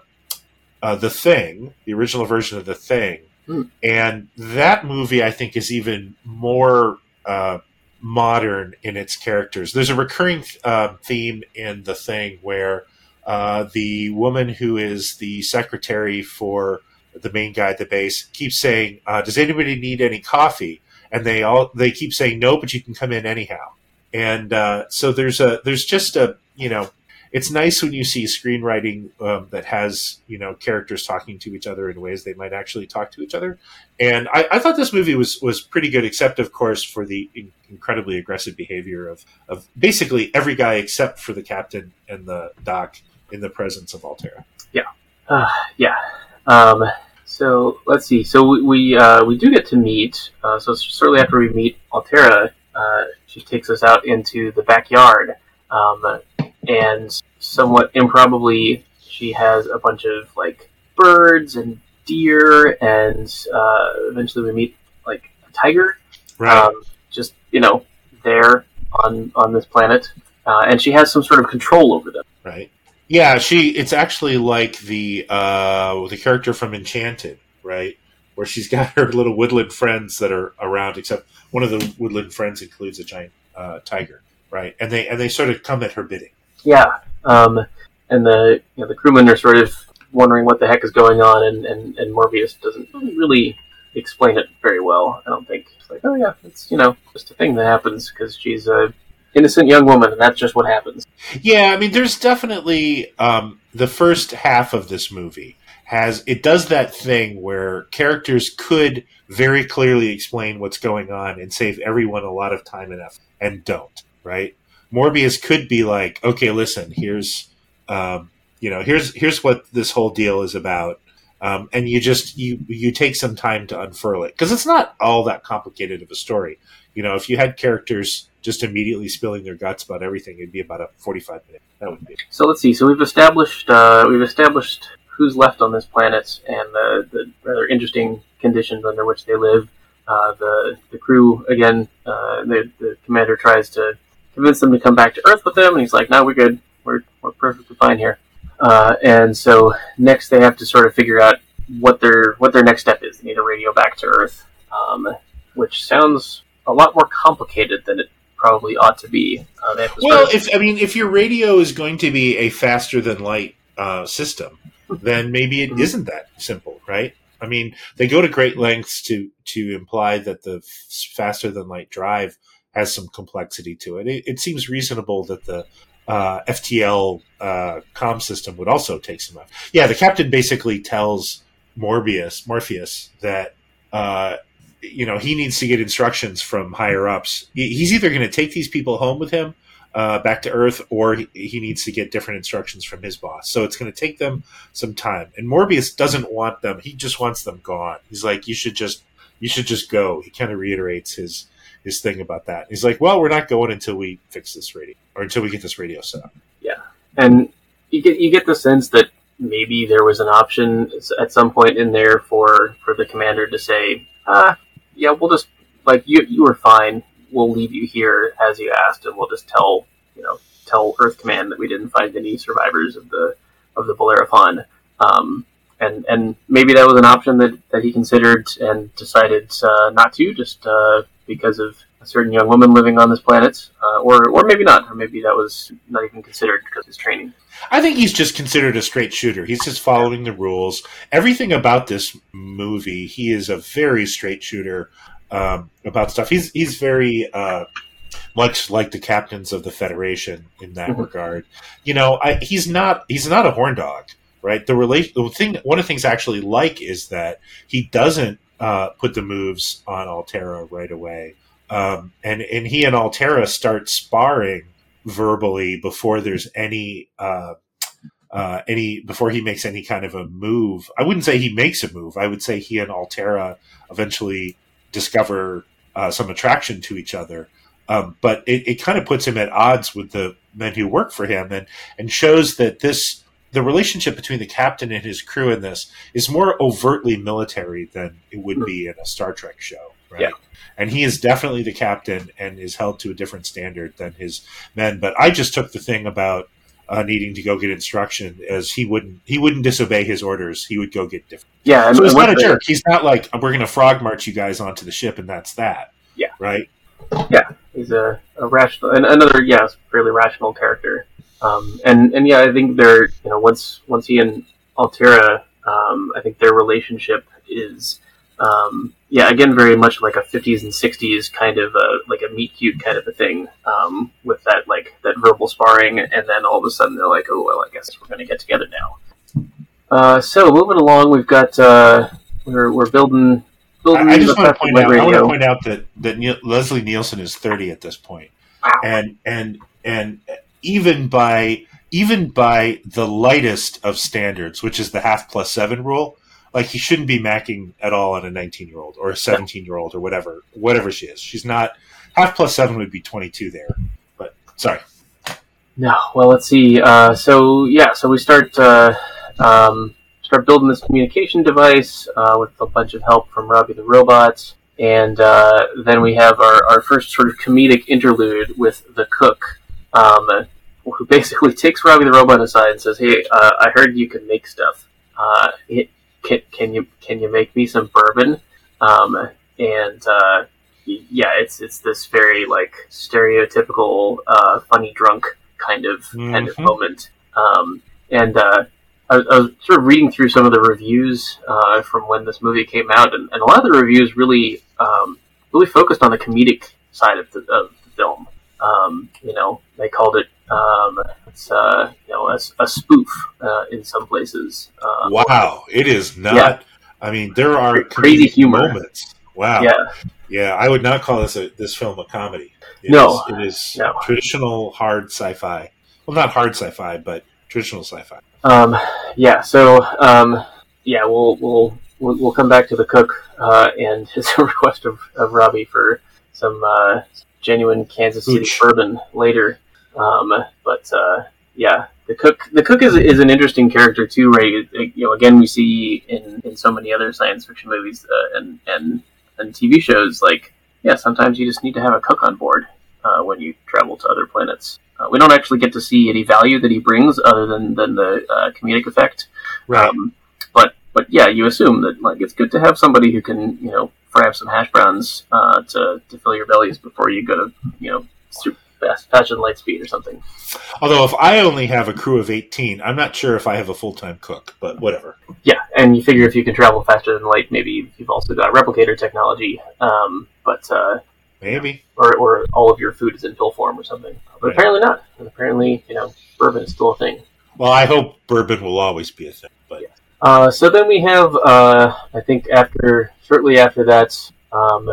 A: uh, the Thing, the original version of the Thing, mm. and that movie I think is even more uh, modern in its characters. There's a recurring uh, theme in the Thing where uh, the woman who is the secretary for the main guy at the base keeps saying, uh, "Does anybody need any coffee?" and they all they keep saying no, but you can come in anyhow. And uh, so there's a there's just a you know it's nice when you see screenwriting um, that has you know characters talking to each other in ways they might actually talk to each other. And I, I thought this movie was was pretty good, except of course for the in- incredibly aggressive behavior of of basically every guy except for the captain and the doc in the presence of Altaira.
B: Yeah, uh, yeah. Um, so let's see. So we we, uh, we do get to meet. Uh, so shortly after we meet Altaira, uh, she takes us out into the backyard, um, and somewhat improbably, she has a bunch of like birds and deer, and uh, eventually we meet like a tiger.
A: Right. Um,
B: just you know there on on this planet, uh, and she has some sort of control over them.
A: Right. Yeah, she. It's actually like the uh, the character from Enchanted, right? Where she's got her little woodland friends that are around. Except one of the woodland friends includes a giant uh, tiger, right? And they and they sort of come at her bidding.
B: Yeah, um, and the you know, the crewmen are sort of wondering what the heck is going on, and, and, and Morbius doesn't really explain it very well. I don't think. It's like, oh yeah, it's you know just a thing that happens because she's a innocent young woman, and that's just what happens.
A: Yeah, I mean, there's definitely um, the first half of this movie has it does that thing where characters could very clearly explain what's going on and save everyone a lot of time and effort, and don't. Right? Morbius could be like, okay, listen, here's, um, you know, here's here's what this whole deal is about. Um, and you just you you take some time to unfurl it because it's not all that complicated of a story. You know, if you had characters just immediately spilling their guts about everything, it'd be about a forty-five minute. That would be.
B: So let's see. So we've established uh, we've established who's left on this planet and the, the rather interesting conditions under which they live. Uh, the the crew again. Uh, the the commander tries to convince them to come back to Earth with them, and he's like, "No, we're good. We're we're perfectly fine here." Uh, and so next they have to sort of figure out what their what their next step is. They need to radio back to Earth, um, which sounds a lot more complicated than it probably ought to be.
A: Uh, well, if I mean, if your radio is going to be a faster than light uh, system, then maybe it mm-hmm. not that simple, right? I mean, they go to great lengths to to imply that the faster than light drive has some complexity to it. It, it seems reasonable that the uh, FTL uh, com system would also take some effort. Yeah, the captain basically tells Morbius, Morpheus, that uh, you know he needs to get instructions from higher ups. He's either going to take these people home with him uh, back to Earth, or he, he, needs to get different instructions from his boss. So it's going to take them some time. And Morbius doesn't want them; he just wants them gone. He's like, "You should just, you should just go." He kind of reiterates his his thing about that. He's like, "Well, we're not going until we fix this radio, or until we get this radio set up."
B: Yeah, and you get you get the sense that maybe there was an option at some point in there for for the commander to say, ah, yeah, we'll just like you you were fine. We'll leave you here as you asked, and we'll just tell you know tell Earth Command that we didn't find any survivors of the of the Bellerophon. Um, and and maybe that was an option that, that he considered and decided uh, not to, just uh, because of a certain young woman living on this planet, uh, or or maybe not, or maybe that was not even considered because of his training.
A: I think he's just considered a straight shooter. He's just following the rules. Everything about this movie, he is a very straight shooter um, about stuff. He's he's very uh, much like the captains of the Federation in that mm-hmm. regard. You know, I, he's not he's not a horn dog, right? The relation the thing one of the things I actually like is that he doesn't uh, put the moves on Altaira right away, um, and and he and Altaira start sparring verbally before there's any. Uh, uh, any before he makes any kind of a move. I wouldn't say he makes a move. I would say he and Altaira eventually discover uh, some attraction to each other. Um, but it, it kind of puts him at odds with the men who work for him and, and shows that this the relationship between the captain and his crew in this is more overtly military than it would hmm. be in a Star Trek show. Right? Yeah. And he is definitely the captain and is held to a different standard than his men. But I just took the thing about uh, needing to go get instruction as he wouldn't he wouldn't disobey his orders. He would go get different.
B: Yeah,
A: so he's not a jerk. He's not like we're going to frog march you guys onto the ship and that's that.
B: Yeah,
A: right.
B: Yeah, he's a, a rational and another yeah fairly rational character. Um, and and yeah, I think they're you know once once he and Altaira, um, I think their relationship is um, yeah, again, very much like a 50s and 60s kind of a, like a meet cute kind of a thing um, with that like that verbal sparring, and then all of a sudden they're like, oh well, I guess we're going to get together now. Uh, so moving along, we've got uh, we're we're building. building
A: I, I just want to point out. I want to point out that that Leslie Nielsen is 30 at this point, wow. and and and even by even by the lightest of standards, which is the half plus seven rule like he shouldn't be macking at all on a 19 year old or a 17 year old or whatever whatever she is. She's not half plus seven would be 22 there but sorry.
B: No well let's see uh, so yeah so we start uh, um, start building this communication device uh, with a bunch of help from robbie the robot and uh, then we have our, our first sort of comedic interlude with the cook um, who basically takes robbie the robot aside and says hey uh, i heard you can make stuff. Uh, it, can, can you can you make me some bourbon? Um, and uh, yeah, it's it's this very like stereotypical uh, funny drunk kind of mm-hmm. kind of mm-hmm. moment. Um, and uh, I, I, was sort of reading through some of the reviews uh, from when this movie came out, and, and a lot of the reviews really um, really focused on the comedic side of the, of the film. Um, you know, they called it um, it's uh, you know a, a spoof uh, in some places.
A: Uh, wow, it is not. Yeah. I mean, there are
B: crazy humor
A: moments. Wow.
B: Yeah.
A: Yeah, I would not call this a, this film a comedy. It
B: no,
A: is, it is no. traditional hard sci-fi. Well, not hard sci-fi, but traditional sci-fi.
B: Um, yeah. So, um, yeah, we'll we'll we'll, we'll come back to the cook uh, and his request of, of Robbie for some uh, genuine Kansas City Ooch. bourbon later. Um, but uh, yeah, the cook the cook is, is an interesting character too, right? You know, again, we see in, in so many other science fiction movies uh, and and and TV shows like yeah, sometimes you just need to have a cook on board uh, when you travel to other planets. Uh, we don't actually get to see any value that he brings other than than the uh, comedic effect,
A: right? Um,
B: but but yeah, you assume that like it's good to have somebody who can you know fry up some hash browns uh, to to fill your bellies before you go to you know super fast, faster than light speed or something.
A: Although if I only have a crew of eighteen, I'm not sure if I have a full time cook, but whatever.
B: Yeah, and you figure if you can travel faster than light, maybe you've also got replicator technology. Um, but uh,
A: maybe,
B: or, or all of your food is in pill form or something. But right. apparently not. And apparently, you know, bourbon is still a thing.
A: Well, I hope bourbon will always be a thing. But yeah.
B: uh, so then we have, uh, I think, after shortly after that, um,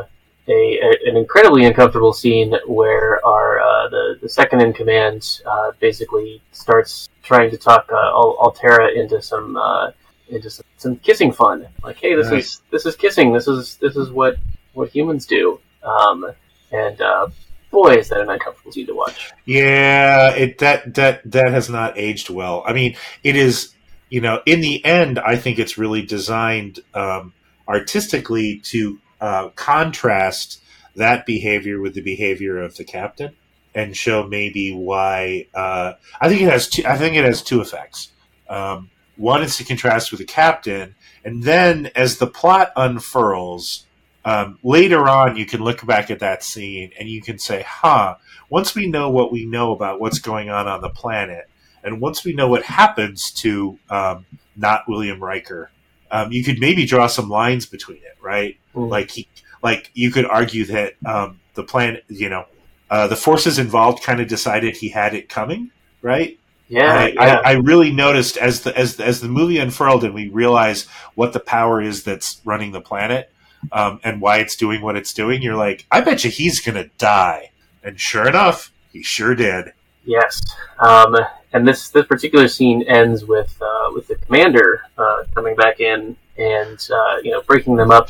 B: a, a, an incredibly uncomfortable scene where our uh, the the second in command uh, basically starts trying to talk uh, Altaira into some uh, into some, some, kissing fun. Like, hey, this nice. is this is kissing. This is this is what what humans do. Um, and uh, boy, is that an uncomfortable scene to watch.
A: Yeah, it that that that has not aged well. I mean, it is. You know, in the end, I think it's really designed um, artistically to uh, contrast that behavior with the behavior of the captain and show maybe why uh, I think it has two, I think it has two effects. Um, one is to contrast with the captain, and then as the plot unfurls, um, later on you can look back at that scene and you can say, "Huh." Once we know what we know about what's going on on the planet, and once we know what happens to um, not William Riker, um, you could maybe draw some lines between it, right?
B: Mm.
A: Like he, like you could argue that um, the planet, you know, uh, the forces involved kind of decided he had it coming, right?
B: Yeah,
A: I,
B: yeah.
A: I, I really noticed as the as as the movie unfurled and we realize what the power is that's running the planet um, and why it's doing what it's doing. You're like, I bet you he's gonna die, and sure enough, he sure did.
B: Yes, um, and this this particular scene ends with uh, with the commander uh, coming back in and uh, you know breaking them up,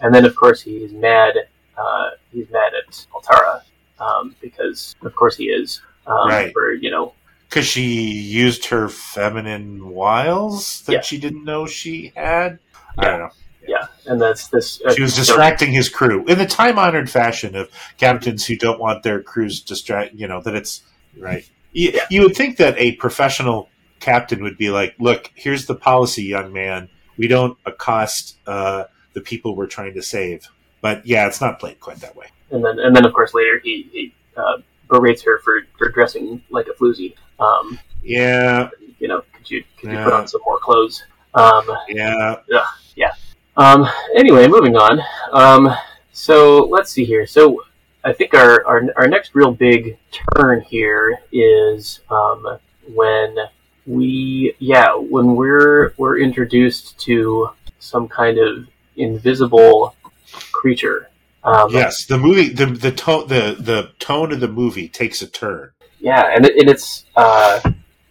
B: and then of course he's mad. Uh, he's mad at Altaira um, because of course he is um,
A: Right.
B: for you know
A: Because she used her feminine wiles that
B: Yeah.
A: she didn't know she had. I
B: Yeah.
A: don't know.
B: yeah, and that's this. Uh,
A: She was distracting his crew in the time honored fashion of captains who don't want their crews distract. You know that it's right. You, you would think that a professional captain would be like, "Look, here's the policy, young man. We don't accost uh, the people we're trying to save." But yeah, it's not played quite that way.
B: and then and then of course later he, he uh, berates her for, for dressing like a floozy. Um,
A: Yeah,
B: you know, could you could you
A: Yeah.
B: put on some more clothes? Um,
A: yeah.
B: Um, anyway, moving on. Um, so let's see here. So I think our, our, our next real big turn here is um, when we yeah when we're we're introduced to some kind of invisible creature. Um,
A: yes, the movie, the the tone, the the tone of the movie takes a turn.
B: Yeah, and, it, and it's uh,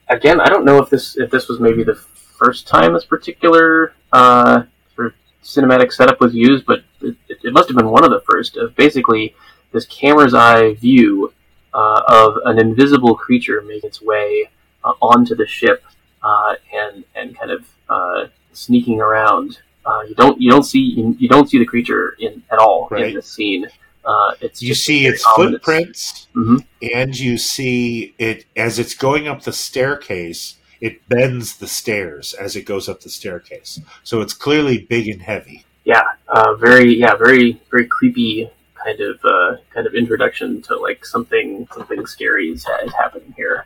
B: again. I don't know if this if this was maybe the first time this particular uh, sort of cinematic setup was used, but it, it, it must have been one of the first. Of basically this camera's eye view uh, of an invisible creature making its way uh, onto the ship uh, and and kind of uh, sneaking around. Uh, you don't you don't see you, you don't see the creature in at all in
A: Right.
B: this scene. Uh, it's
A: You see its
B: ominous.
A: footprints.
B: Mhm.
A: and you see it as it's going up the staircase it bends the stairs as it goes up the staircase so it's clearly big and heavy
B: yeah, uh, very yeah, very very creepy kind of uh, kind of introduction to like something something scary is, is happening here.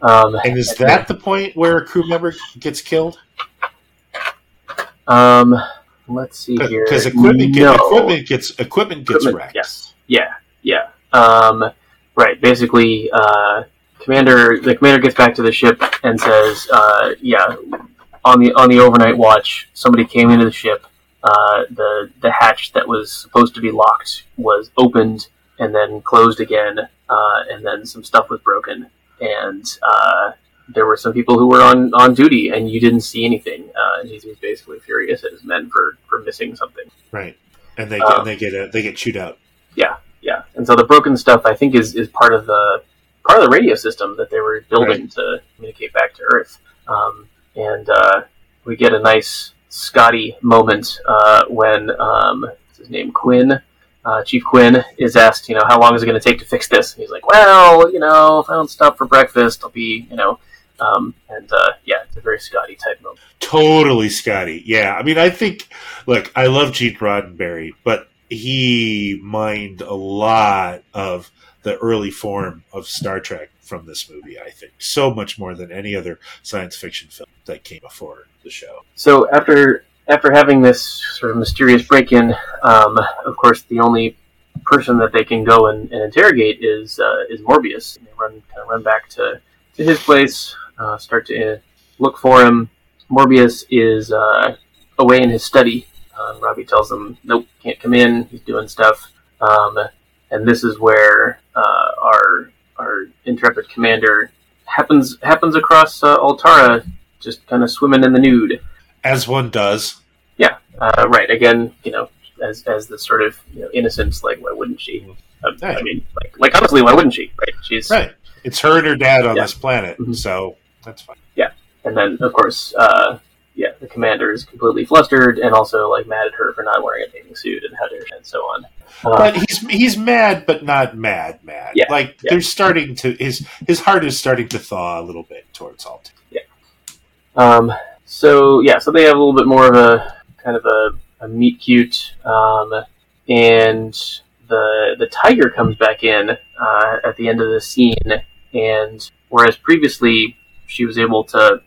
B: Um,
A: and is that the point where a crew member gets killed
B: um, let's see here.
A: because equipment, get, equipment gets equipment gets
B: Equipment,
A: wrecked
B: Yes, yeah, yeah. Um, right. Basically, uh, commander the commander gets back to the ship and says, uh, "Yeah, on the on the overnight watch, somebody came into the ship. Uh, the the hatch that was supposed to be locked was opened and then closed again, uh, and then some stuff was broken, and uh, there were some people who were on, on duty, and you didn't see anything. Uh, and he's, he's basically furious at his men for, for missing something.
A: right and they
B: Um,
A: and they get a, they get chewed out
B: Yeah, yeah, and so the broken stuff I think is, is part of the part of the radio system that they were building to communicate back to Earth. Um, and uh, we get a nice Scotty moment uh, when um, his name Quinn, uh, Chief Quinn, is asked, you know, how long is it going to take to fix this? And he's like, well, you know, if I don't stop for breakfast, I'll be, you know, um, and uh, yeah, it's a very Scotty type moment.
A: totally scotty yeah i mean i think look i love gene roddenberry but he mined a lot of the early form of Star Trek from this movie, I think. So much more than any other science fiction film that came before the show.
B: So after after having this sort of mysterious break-in, um, of course, the only person that they can go and, and interrogate is uh, is Morbius. And they run kind of run back to, to his place, uh, start to look for him. Morbius is uh, away in his study. Um, Robbie tells them, "Nope, can't come in. He's doing stuff." Um, and this is where uh, our our intrepid commander happens happens across uh, Altaira, just kind of swimming in the nude.
A: As one does.
B: Yeah, uh, right. Again, you know, as as the sort of you know, innocence, like why wouldn't she? Uh, I mean, like like honestly, why wouldn't she? Right? She's
A: Right. It's her and her dad on
B: Yeah.
A: this planet,
B: Mhm.
A: so that's fine.
B: Yeah, and then of course, uh, yeah, the commander is completely flustered and also like mad at her for not wearing a bathing suit and how dare and so on. Uh,
A: But he's he's mad, but not mad, mad.
B: Yeah,
A: like
B: yeah.
A: they're starting to his his heart is starting to thaw a little bit towards Alt. Yeah.
B: Um, so yeah, so they have a little bit more of a kind of a, a meet cute, um, and the the tiger comes back in uh, at the end of the scene, and whereas previously she was able to,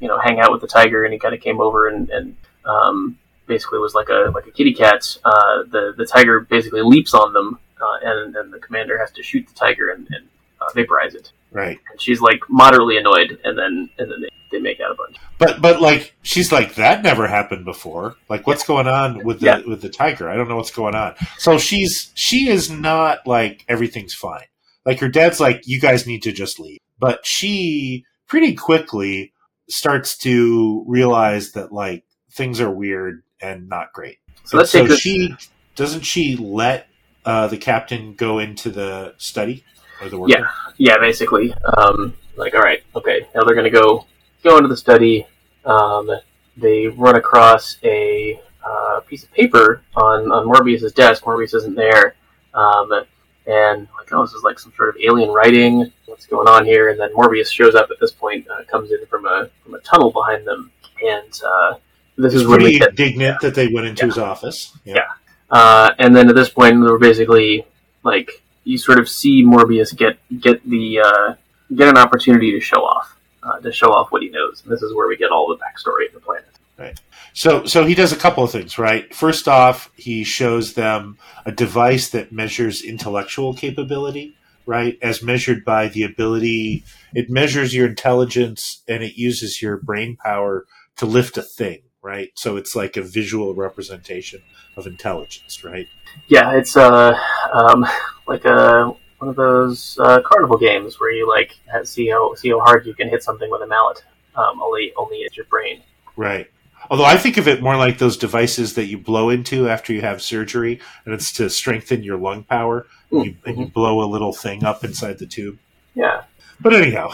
B: you know, hang out with the tiger, and he kind of came over and, and um, basically was like a like a kitty cat. Uh, the the tiger basically leaps on them, uh, and and the commander has to shoot the tiger and, and uh, vaporize it.
A: Right.
B: And she's like moderately annoyed, and then and then they, they make out a bunch.
A: But but like she's like that never happened before. Like what's going on with the
B: Yeah.
A: with the tiger? I don't know what's going on. So she's she is not like everything's fine. Like her dad's like you guys need to just leave. But she pretty quickly starts to realize that like things are weird and not great.
B: So let's
A: so
B: take this.
A: she doesn't she let uh, the captain go into the study or the work?
B: Yeah. yeah, basically. Um, like, all right, okay, now they're gonna go go into the study. Um, they run across a uh, piece of paper on on Morbius's desk. Morbius isn't there, um, and like, oh, this is like some sort of alien writing. What's going on here? And then Morbius shows up at this point, uh, comes in from a from a tunnel behind them, and uh, this
A: He's
B: is
A: pretty
B: get
A: indignant that they went into his office.
B: Yeah. Uh, and then at this point, they're basically like you sort of see Morbius get get the uh, get an opportunity to show off, uh, to show off what he knows. And this is where we get all the backstory of the planet.
A: So, so he does a couple of things, right? First off, he shows them a device that measures intellectual capability, right? As measured by the ability, it measures your intelligence and it uses your brain power to lift a thing, right? So it's like a visual representation of intelligence, right?
B: Yeah, it's uh, um, like a one of those uh, carnival games where you like see how see how hard you can hit something with a mallet. Um, only only it's your brain.
A: Right. Although I think of it more like those devices that you blow into after you have surgery, and it's to strengthen your lung power. And you, and you blow a little thing up inside the tube.
B: Yeah,
A: But anyhow,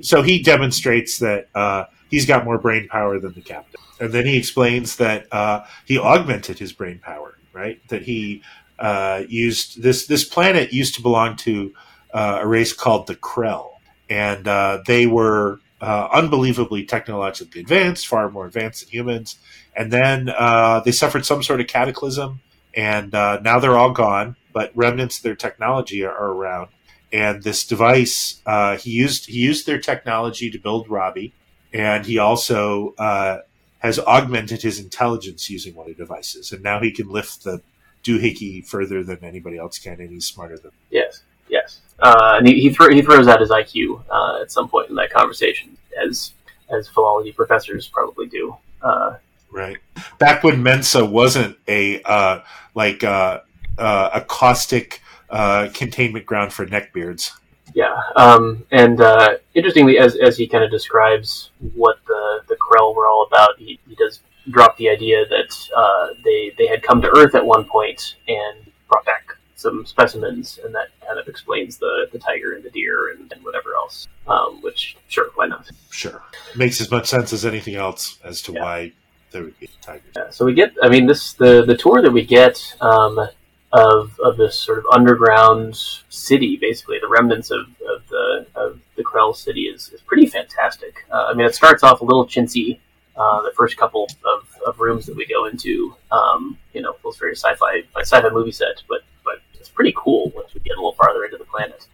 A: so he demonstrates that uh, he's got more brain power than the captain, and then he explains that uh, he augmented his brain power. Right, that he uh, used this. This planet used to belong to uh, a race called the Krell, and uh, they were uh, unbelievably technologically advanced, far more advanced than humans. And then uh, they suffered some sort of cataclysm, and uh, now they're all gone. But remnants of their technology are, are around and this device uh, he used he used their technology to build Robbie, and he also uh, has augmented his intelligence using one of the devices, and now he can lift the doohickey further than anybody else can, and he's smarter than.
B: yes, yes. Uh, and he he, thro- he throws out his IQ uh, at some point in that conversation, as as philology professors probably do. Uh,
A: Right. Back when Mensa wasn't a uh, like uh, uh, a caustic uh, containment ground for neckbeards.
B: Yeah, um, and uh, interestingly, as, as he kind of describes what the the Krell were all about, he, he does drop the idea that uh, they they had come to Earth at one point and brought back some specimens, and that kind of explains the, the tiger and the deer and, and whatever else. Um, which, sure, why not?
A: Sure, makes as much sense as anything else as to
B: Yeah.
A: why there would be tigers.
B: Yeah, so we get, I mean, this the the tour that we get um, of of this sort of underground city, basically the remnants of, of the of the Krell city is, is pretty fantastic. Uh, I mean, it starts off a little chintzy. Uh, the first couple of, of rooms that we go into, um, you know, feels very sci-fi, like sci-fi movie set, but but it's pretty cool once we get a little farther into the planet.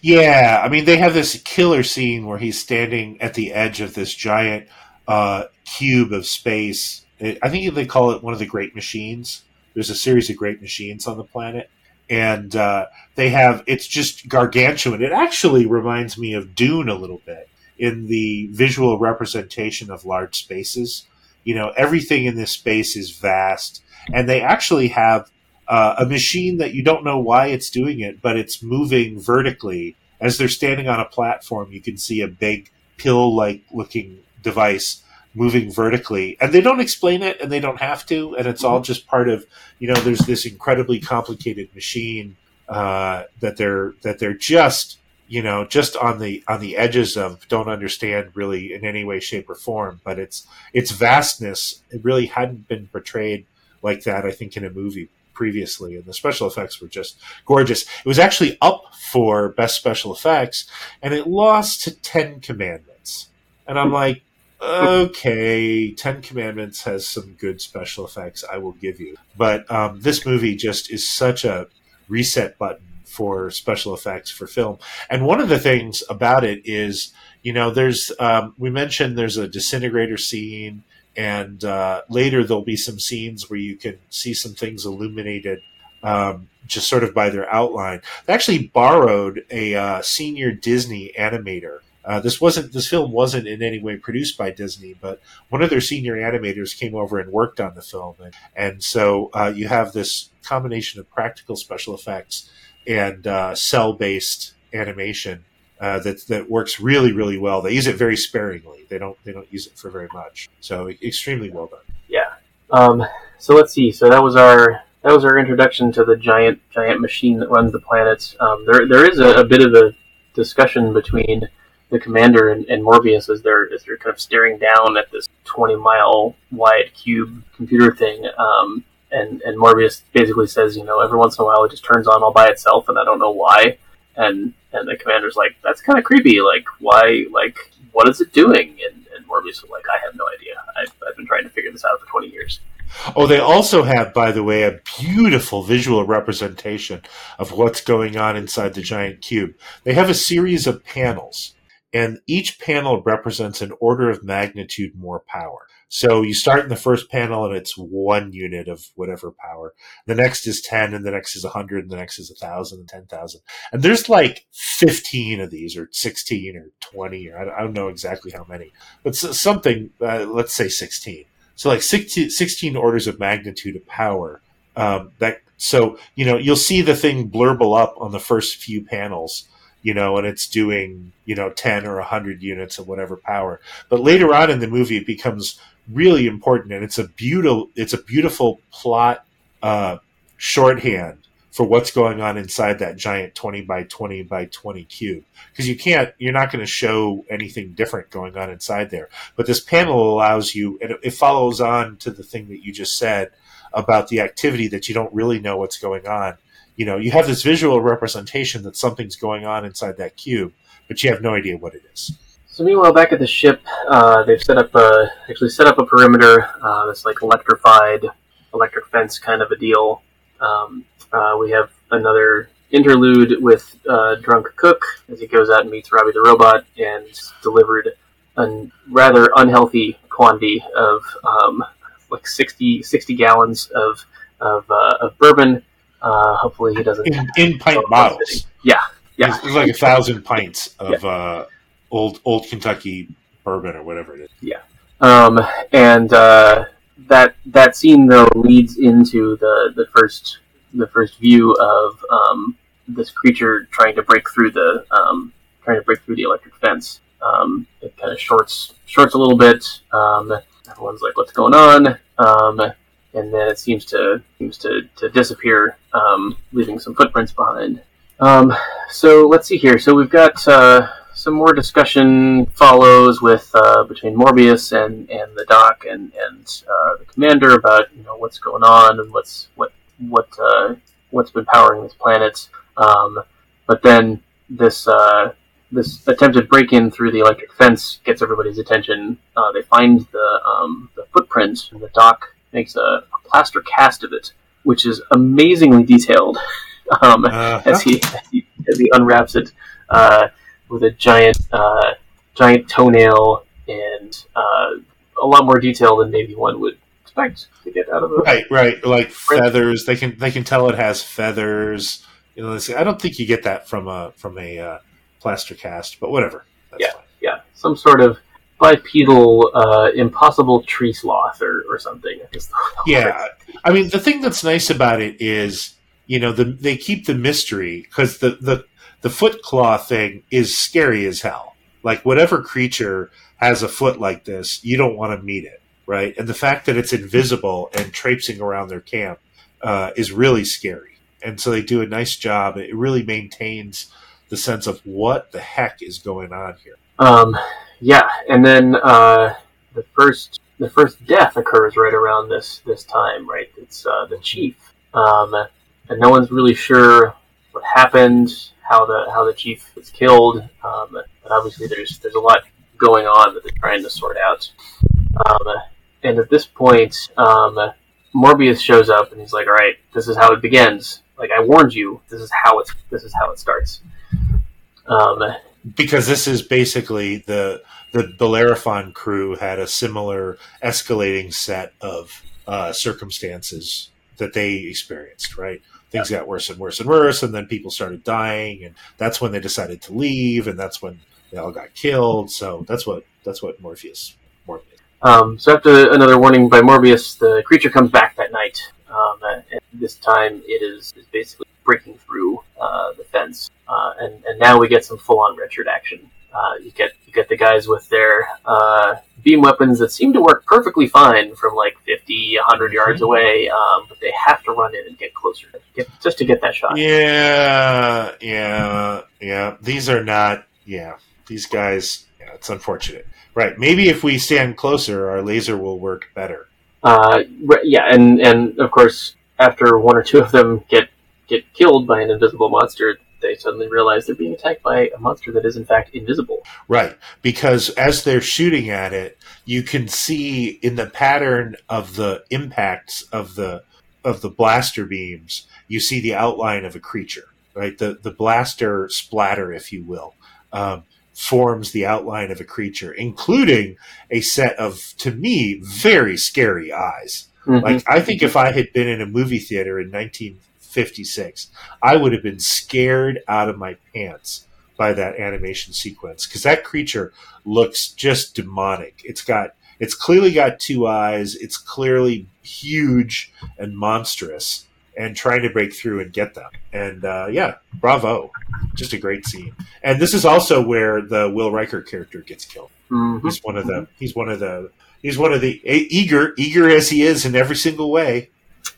A: Yeah, I mean they have this killer scene where he's standing at the edge of this giant uh, cube of space. I think they call it one of the Great Machines. There's a series of Great Machines on the planet, and uh, they have it's just gargantuan. It actually reminds me of Dune a little bit in the visual representation of large spaces. You know, everything in this space is vast, and they actually have uh, a machine that you don't know why it's doing it, but it's moving vertically. As they're standing on a platform, you can see a big pill like looking device moving vertically. And they don't explain it and they don't have to. And it's all just part of, you know, there's this incredibly complicated machine uh, that they're that they're just you know just on the on the edges of don't understand really in any way shape or form but it's its vastness it really hadn't been portrayed like that i think in a movie previously, and the special effects were just gorgeous. It was actually up for best special effects, and it lost to Ten Commandments. And I'm like, okay, Ten Commandments has some good special effects. I will give you, but um, this movie just is such a reset button for special effects for film. And one of the things about it is, you know, there's um, we mentioned there's a disintegrator scene, and uh, later there'll be some scenes where you can see some things illuminated um, just sort of by their outline. They actually borrowed a uh, senior Disney animator. Uh, this wasn't this film wasn't in any way produced by Disney, but one of their senior animators came over and worked on the film, and, and so uh, you have this combination of practical special effects and uh, cel based animation uh, that that works really really well. They use it very sparingly. They don't they don't use it for very much. So extremely well done.
B: Yeah. Um, so let's see. So that was our that was our introduction to the giant giant machine that runs the planets. Um, there there is a, a, bit of a discussion between the commander and, and, Morbius as they're as they're kind of staring down at this twenty mile wide cube computer thing. Um, and and Morbius basically says, you know, every once in a while it just turns on all by itself, and I don't know why. And and the commander's like, that's kind of creepy. Like, why? Like, what is it doing? And, and Morbius is like, I have no idea. I've, I've been trying to figure this out for twenty years.
A: Oh, they also have, by the way, a beautiful visual representation of what's going on inside the giant cube. They have a series of panels, and each panel represents an order of magnitude more power. So you start in the first panel and it's one unit of whatever power. The next is 10 and the next is 100 and the next is 1,000 and 10,000. And there's like 15 of these or 16 or 20 or I don't know exactly how many, but something, uh, let's say 16. So like 16, 16 orders of magnitude of power. Um, that so you know you'll see the thing blurble up on the first few panels, you know, and it's doing you know ten or hundred units of whatever power. But later on in the movie, it becomes really important, and it's a beautiful it's a beautiful plot uh, shorthand for what's going on inside that giant 20 by 20 by 20 cube. Because you can't you're not going to show anything different going on inside there. But this panel allows you and it follows on to the thing that you just said about the activity that you don't really know what's going on. You know you have this visual representation that something's going on inside that cube but you have no idea what it is
B: so meanwhile, back at the ship, uh, they've set up a actually set up a perimeter uh, that's like electrified, electric fence kind of a deal. Um, uh, we have another interlude with uh, Drunk Cook as he goes out and meets Robbie the Robot and delivered a rather unhealthy quantity of um, like 60, 60 gallons of of, uh, of bourbon. Uh, hopefully, he doesn't
A: in, in pint bottles.
B: Yeah, yeah,
A: it's, it's like a thousand pints of yeah. Old old Kentucky bourbon or whatever it is.
B: Yeah, um, and uh, that that scene though leads into the the first the first view of um, this creature trying to break through the um, trying to break through the electric fence. Um, it kind of shorts shorts a little bit. Um, everyone's like, "What's going on?" Um, and then it seems to seems to, to disappear, leaving some footprints behind. so let's see here. So we've got uh, some more discussion follows with uh, between Morbius and, and the Doc and and uh, the Commander about you know what's going on and what's what what uh, what's been powering this planet. Um, but then this uh, this attempted break in through the electric fence gets everybody's attention. Uh, they find the um, the footprint, and the doc makes a, a, plaster cast of it, which is amazingly detailed. um, uh-huh. as, he, as, he, as he unwraps it uh, with a giant uh, giant toenail and uh, a lot more detail than maybe one would expect to get out of it.
A: Right, right. Like feathers. They can they can tell it has feathers. You know, I don't think you get that from a from a uh, plaster cast, but whatever.
B: That's yeah, fine. yeah. Some sort of bipedal, uh, impossible tree sloth or, or something.
A: yeah, I mean the thing that's nice about it is you know the, they keep the mystery because the the the foot claw thing is scary as hell. Like whatever creature has a foot like this, you don't want to meet it right? And the fact that it's invisible and traipsing around their camp uh, is really scary. And so they do a nice job. It really maintains the sense of what the heck is going on here.
B: Um, yeah, and then uh, the first the first death occurs right around this this time, right? It's uh, the chief, um, and no one's really sure what happened, how the how the chief was killed. Um, but obviously, there's there's a lot going on that they're trying to sort out. Um, and at this point, um, Morbius shows up and he's like, "All right, this is how it begins. Like I warned you, this is how it's this is how it starts." Um,
A: because this is basically the the Bellerophon crew had a similar escalating set of uh, circumstances that they experienced. Right, things got worse and worse and worse, and then people started dying, and that's when they decided to leave, and that's when they all got killed. So that's what that's what Morpheus Morpheus.
B: Um, so after another warning by Morbius, the creature comes back that night. Um, and this time it is, is basically breaking through uh, the fence, uh, and and now we get some full on Shirt action. Uh, you get you get the guys with their uh, beam weapons that seem to work perfectly fine from like 50, 100 yards away, um, but they have to run in and get closer get, just to get that shot.
A: Yeah, yeah, yeah. These are not. Yeah, these guys. Yeah, it's unfortunate. Right. Maybe if we stand closer, our laser will work better.
B: Uh, yeah, and and of course, after one or two of them get get killed by an invisible monster, they suddenly realize they're being attacked by a monster that is in fact invisible.
A: Right, because as they're shooting at it, you can see in the pattern of the impacts of the of the blaster beams, you see the outline of a creature. Right, the the blaster splatter, if you will, um, forms the outline of a creature, including a set of, to me, very scary eyes. Mm-hmm. Like I think if I had been in a movie theater in 19 56. I would have been scared out of my pants by that animation sequence because that creature looks just demonic. It's got it's clearly got two eyes. It's clearly huge and monstrous and trying to break through and get them. And uh, yeah, bravo. Just a great scene. And this is also where the Will Riker character gets killed. Mm-hmm. He's one of the he's one of the he's one of the eager eager as he is in every single way,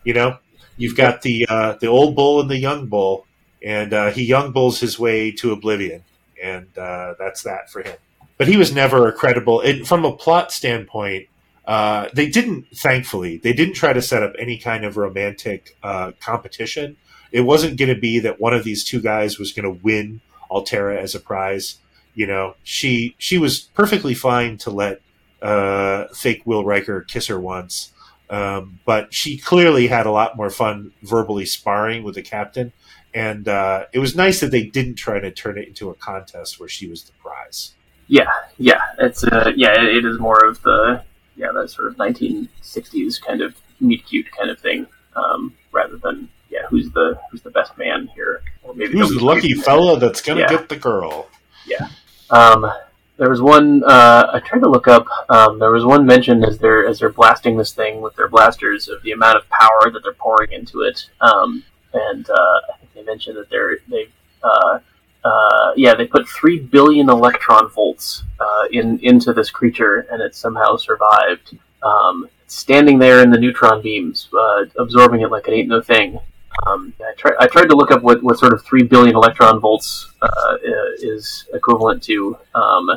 A: you know, You've got the uh, the old bull and the young bull, and uh, he young bulls his way to oblivion, and uh, that's that for him. But he was never a credible. From a plot standpoint, uh, they didn't. Thankfully, they didn't try to set up any kind of romantic uh, competition. It wasn't going to be that one of these two guys was going to win Altaira as a prize. You know, she she was perfectly fine to let uh, fake Will Riker kiss her once um, but she clearly had a lot more fun verbally sparring with the captain. And uh, it was nice that they didn't try to turn it into a contest where she was the prize.
B: Yeah, yeah, it's uh, yeah, it is more of the yeah that sort of 1960s kind of meet cute kind of thing, um, rather than yeah who's the who's the best man here,
A: or maybe who's the lucky fella that's gonna yeah. get the girl.
B: Yeah. Um, there was one uh, I tried to look up. Um, there was one mention as they're as they're blasting this thing with their blasters of the amount of power that they're pouring into it. Um, and uh, I think they mentioned that they're they uh, uh, yeah they put three billion electron volts uh, in into this creature, and it somehow survived. Um, standing there in the neutron beams, uh, absorbing it like it ain't no thing. Um, I, try, I, tried to look up what, what sort of 3 billion electron volts uh, is equivalent to. Um,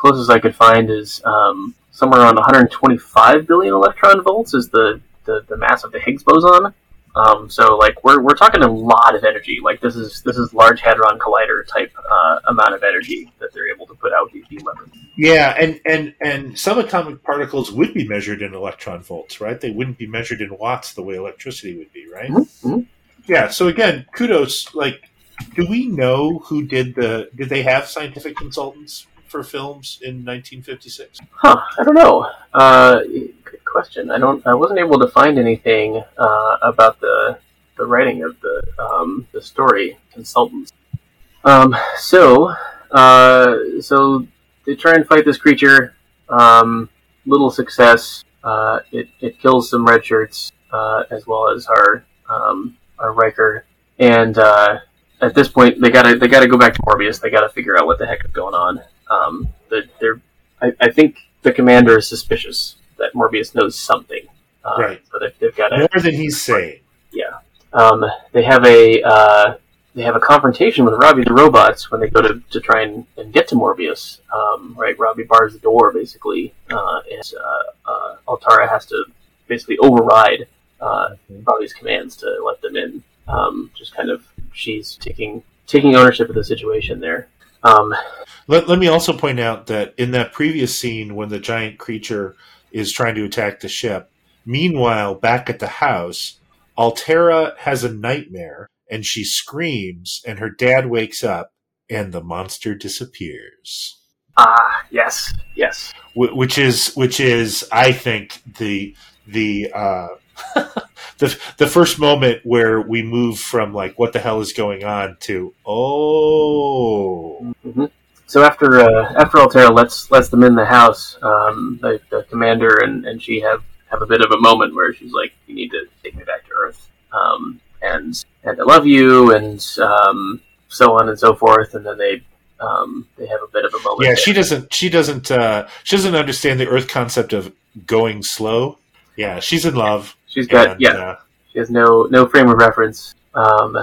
B: closest I could find is um, somewhere around 125 billion electron volts is the, the, the mass of the Higgs boson. Um, so like we're, we're talking a lot of energy. Like this is this is large hadron collider type uh, amount of energy that they're able to put out these weapons.
A: Yeah, and, and and subatomic particles would be measured in electron volts, right? They wouldn't be measured in watts the way electricity would be, right? Mm-hmm. mm-hmm. Yeah. So again, kudos. Like, do we know who did the? Did they have scientific consultants for films in 1956? Huh,
B: I don't know. Uh, good question. I don't. I wasn't able to find anything uh, about the the writing of the um, the story consultants. Um, so, uh, so they try and fight this creature. Um, little success. Uh, it, it kills some red shirts uh, as well as our um, our Riker. And uh, at this point, they gotta they gotta go back to Morbius. They gotta figure out what the heck is going on. Um, they're, I, I, think the commander is suspicious that Morbius knows something.
A: Uh, right.
B: So they've, they've got
A: more than he's saying.
B: Yeah. Um, they have a uh, they have a confrontation with Robbie the robots when they go to, to try and, and get to Morbius. Um, right. Robbie bars the door basically, uh, and uh, uh, Altaira has to basically override uh, mm-hmm. Robbie's commands to let them in. Um, just kind of she's taking taking ownership of the situation there. Um,
A: Let, let me also point out that in that previous scene, when the giant creature is trying to attack the ship, meanwhile, back at the house, Altaira has a nightmare and she screams, and her dad wakes up, and the monster disappears.
B: Ah, yes, yes.
A: which is which is I think the the uh, the the first moment where we move from like what the hell is going on to oh.
B: Mm-hmm. So after uh, after Altaira lets lets them in the house, um, the, the, commander and, and she have, have a bit of a moment where she's like, "You need to take me back to Earth," um, and and I love you, and um, so on and so forth, and then they um, they have a bit of a moment.
A: Yeah, there. she doesn't. She doesn't. Uh, she doesn't understand the Earth concept of going slow. Yeah, she's in love.
B: She's got and, yeah. Uh, she has no no frame of reference. Um,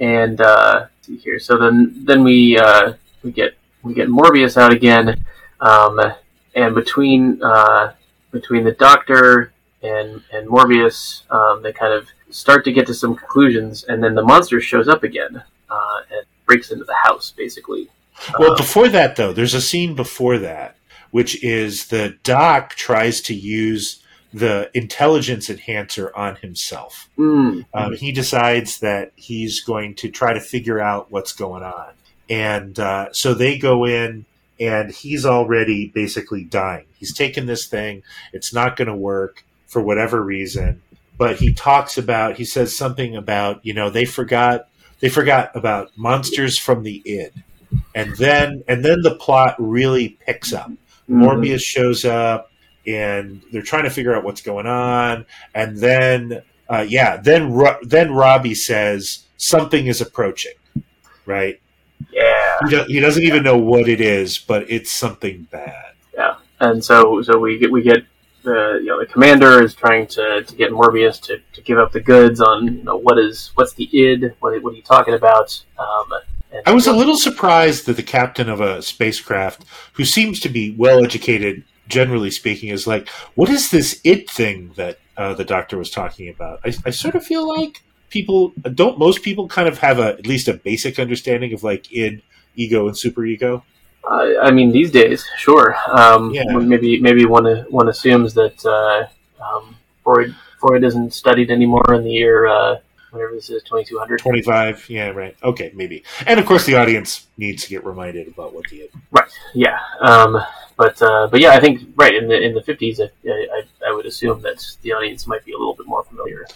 B: and uh, see here. So then then we uh, we get we get Morbius out again. Um, and between uh, between the Doctor and and Morbius, um, they kind of start to get to some conclusions, and then the monster shows up again uh, and breaks into the house, basically.
A: Well, um, before that, though, there's a scene before that, which is the Doc tries to use the intelligence enhancer on himself.
B: Mm.
A: Um, he decides that he's going to try to figure out what's going on. And uh, so they go in, and he's already basically dying. He's taken this thing, it's not going to work for whatever reason. But he talks about, he says something about, you know, they forgot. They forgot about monsters from the id, and then and then the plot really picks up. Mm-hmm. Morbius shows up and they're trying to figure out what's going on. And then, uh, yeah, then then Robbie says something is approaching, right?
B: Yeah,
A: he, do- he, doesn't even know what it is, but it's something bad.
B: Yeah, and so so we get we get the you know the commander is trying to, to get Morbius to, to give up the goods on you know what is what's the id what what are you talking about um,
A: I was a little surprised that the captain of a spacecraft, who seems to be well educated generally speaking, is like, what is this it thing that uh, the doctor was talking about? I, I, sort of feel like people don't most people kind of have a at least a basic understanding of like id, ego, and superego.
B: Uh, I mean, these days, sure. Um, yeah. Maybe maybe one one assumes that uh, um, Freud Freud isn't studied anymore in the year uh, whatever this is, 2200.
A: 25, yeah, right. Okay, maybe. And of course, the audience needs to get reminded about what the.
B: Right, yeah. Um, but uh, but yeah, I think right in the in the fifties, I, I, I, would assume that the audience might be a little bit more familiar,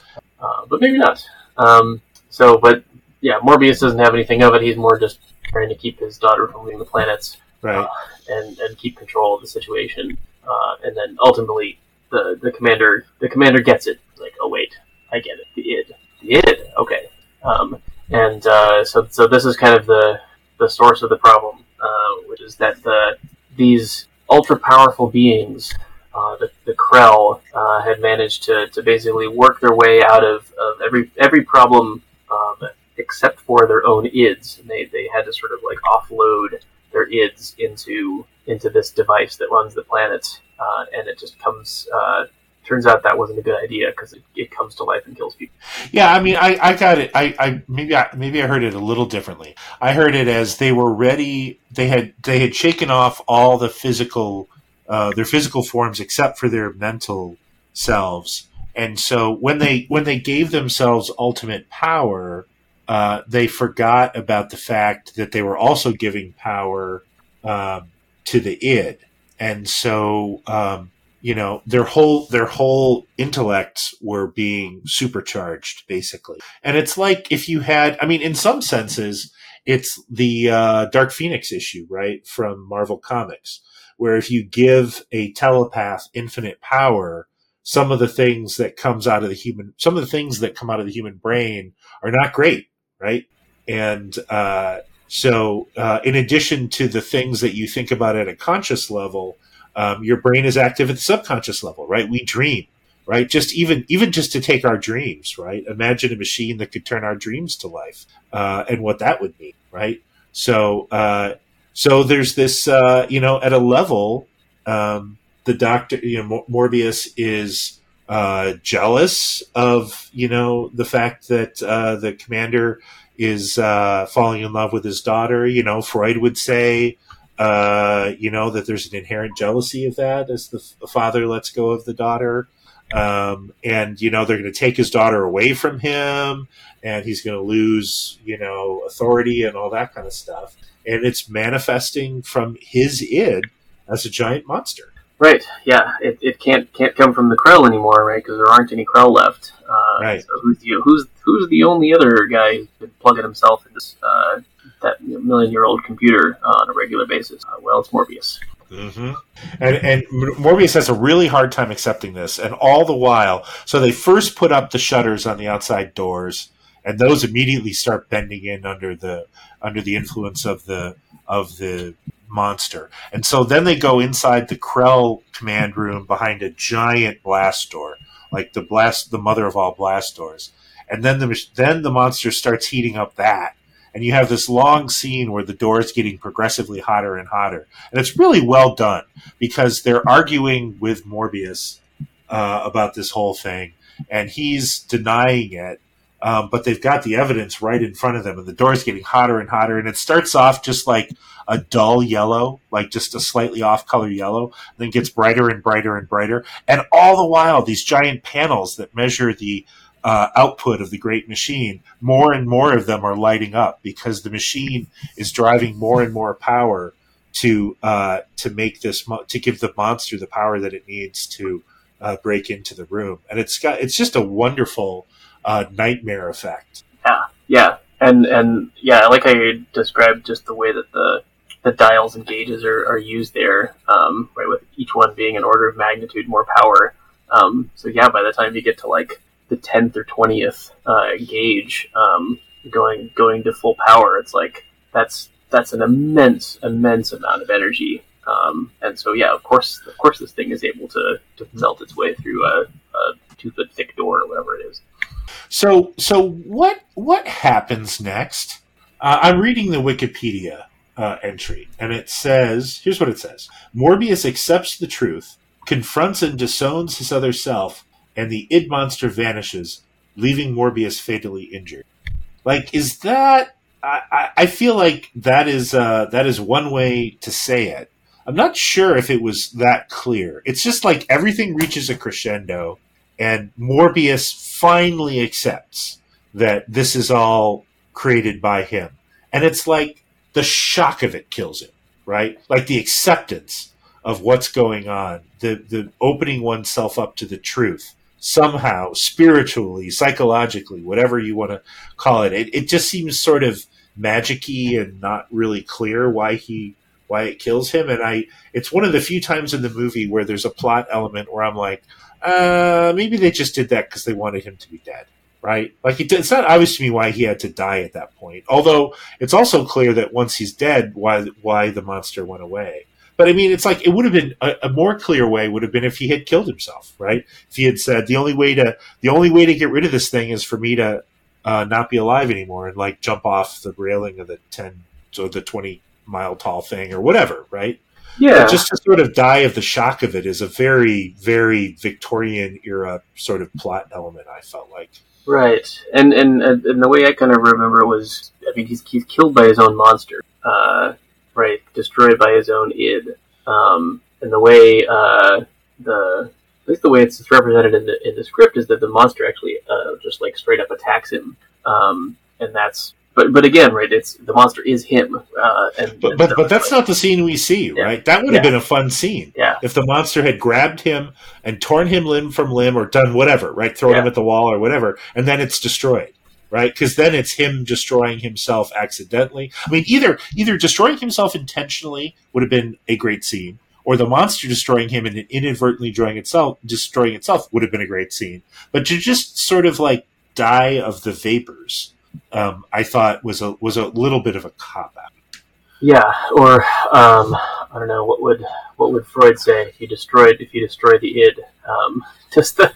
B: uh, but maybe not. Um, so, but yeah, Morbius doesn't have anything of it. He's more just trying to keep his daughter from leaving the planets,
A: right, uh,
B: and and keep control of the situation. Uh, and then ultimately, the the commander the commander gets it. Like, oh wait, I get it. The id, the id. Okay. Um, and uh, so so this is kind of the the source of the problem, uh, which is that the these ultra powerful beings, uh, the, the Krell, uh, had managed to, to basically work their way out of, of every every problem um, except for their own ids. And they, they had to sort of like offload their ids into into this device that runs the planet, uh, and it just comes uh, turns out that wasn't a good idea because it, it, comes to life and kills people.
A: Yeah, I mean, I, I got it. I, I maybe I maybe I heard it a little differently. I heard it as they were ready. They had they had shaken off all the physical uh, their physical forms except for their mental selves. And so when they when they gave themselves ultimate power, uh, they forgot about the fact that they were also giving power um, to the id. And so um, you know their whole their whole intellects were being supercharged basically. And it's like if you had i mean in some senses it's the uh, dark phoenix issue right from marvel comics where if you give a telepath infinite power some of the things that comes out of the human some of the things that come out of the human brain are not great right? And uh, so uh, in addition to the things that you think about at a conscious level um, your brain is active at the subconscious level, right? We dream, right? Just even even just to take our dreams, right? Imagine a machine that could turn our dreams to life, uh, and what that would mean, right? So, uh, so there's this, uh, you know, at a level, um, the doctor, you know, Morbius is uh, jealous of, you know, the fact that uh, the commander is uh, falling in love with his daughter. You know, Freud would say Uh, you know that there's an inherent jealousy of that as the, the father lets go of the daughter, um, and you know they're going to take his daughter away from him, and he's going to lose you know authority and all that kind of stuff, and it's manifesting from his id as a giant monster.
B: Right. Yeah. It, it can't can't come from the Krell anymore, right? Because there aren't any Krell left. Uh,
A: Right.
B: So who's the who's who's the only other guy who's been plugging himself into uh, that million year old computer uh, on a regular basis? Uh, well, it's Morbius.
A: Mm-hmm. And and Morbius has a really hard time accepting this, and all the while, so they first put up the shutters on the outside doors, and those immediately start bending in under the under the influence of the of the monster, and so then they go inside the Krell command room behind a giant blast door, like the blast the mother of all blast doors, and then the then the monster starts heating up that. And you have this long scene where the door is getting progressively hotter and hotter, and it's really well done because they're arguing with Morbius uh, about this whole thing, and he's denying it. Um, but they've got the evidence right in front of them, and the door is getting hotter and hotter. And it starts off just like a dull yellow, like just a slightly off color yellow, then gets brighter and brighter and brighter. And all the while, these giant panels that measure the uh, output of the great machine, more and more of them are lighting up because the machine is driving more and more power to uh, to make this mo- to give the monster the power that it needs to uh, break into the room, and it's got it's just a wonderful uh, nightmare effect.
B: Yeah. Yeah, and and yeah, I like how you described, just the way that the the dials and gauges are, are used there, um, right, with each one being an order of magnitude more power. Um, so yeah, by the time you get to like the tenth or twentieth uh, gauge, um, going going to full power, it's like that's that's an immense immense amount of energy. Um, and so yeah, of course of course this thing is able to, to melt its way through a, a two foot thick door or whatever it is.
A: So so what what happens next? Uh, I'm reading the Wikipedia uh, entry, and it says here's what it says: Morbius accepts the truth, confronts and disowns his other self, and the id monster vanishes, leaving Morbius fatally injured. Like, is that? I, I- feel like that is uh, that is one way to say it. I'm not sure if it was that clear. It's just like everything reaches a crescendo, and Morbius finally accepts that this is all created by him, and it's like the shock of it kills him, right? Like the acceptance of what's going on, the the opening oneself up to the truth somehow, spiritually, psychologically, whatever you want to call it. It, it just seems sort of magicy and not really clear why he why it kills him. And I, it's one of the few times in the movie where there's a plot element where I'm like, uh, maybe they just did that because they wanted him to be dead. Right? Like it, it's not obvious to me why he had to die at that point. Although it's also clear that once he's dead, why why the monster went away. But I mean, it's like it would have been a, a more clear way would have been if he had killed himself, right? If he had said the only way to the only way to get rid of this thing is for me to uh, not be alive anymore and like jump off the railing of the ten or the twenty mile tall thing or whatever, right?
B: Yeah,
A: But just to sort of die of the shock of it is a very very Victorian era sort of plot element. I felt like.
B: Right, and and and the way I kind of remember it was, I mean, he's he's killed by his own monster, uh, right? Destroyed by his own id, um, and the way uh, the at least the way it's represented in the in the script is that the monster actually uh, just like straight up attacks him, um, and that's but but again, right? It's the monster is him, uh, and
A: But
B: and
A: but, but that's
B: like-
A: not the scene we see,
B: Yeah.
A: right? That would have
B: Yeah.
A: been a fun scene.
B: yeah,
A: if the monster had grabbed him and torn him limb from limb or done whatever, right? Thrown him at the wall or whatever, and then it's destroyed, right? Because then it's him destroying himself accidentally. I mean, either either destroying himself intentionally would have been a great scene, or the monster destroying him and inadvertently destroying itself destroying itself would have been a great scene. But to just sort of like die of the vapors, um, I thought was a was a little bit of a cop out.
B: yeah. Or um, I don't know what would what would Freud say if you destroyed if you destroy the id? Um, does the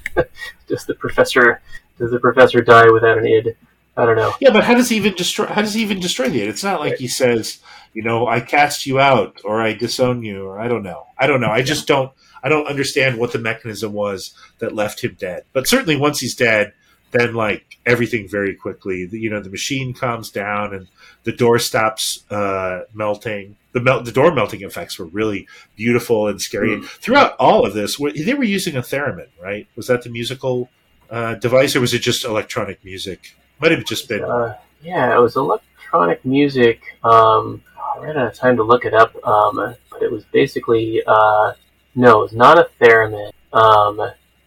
B: does the professor does the professor die without an id? I don't know.
A: Yeah, but how does he even destroy? How does he even destroy the? It? It's not like he says, you know, I cast you out or I disown you or I don't know. I don't know. I just don't. I don't understand what the mechanism was that left him dead. But certainly, once he's dead, then like everything very quickly. You know, the machine calms down and the door stops uh, melting. The the melt the door melting effects were really beautiful and scary.
B: Mm.
A: Throughout all of this, they were using a theremin, right? Was that the musical uh, device, or was it just electronic music? Might have just been.
B: Uh, yeah, it was electronic music. Um, I ran out of time to look it up, um, but it was basically uh, no, it was not a theremin. Um,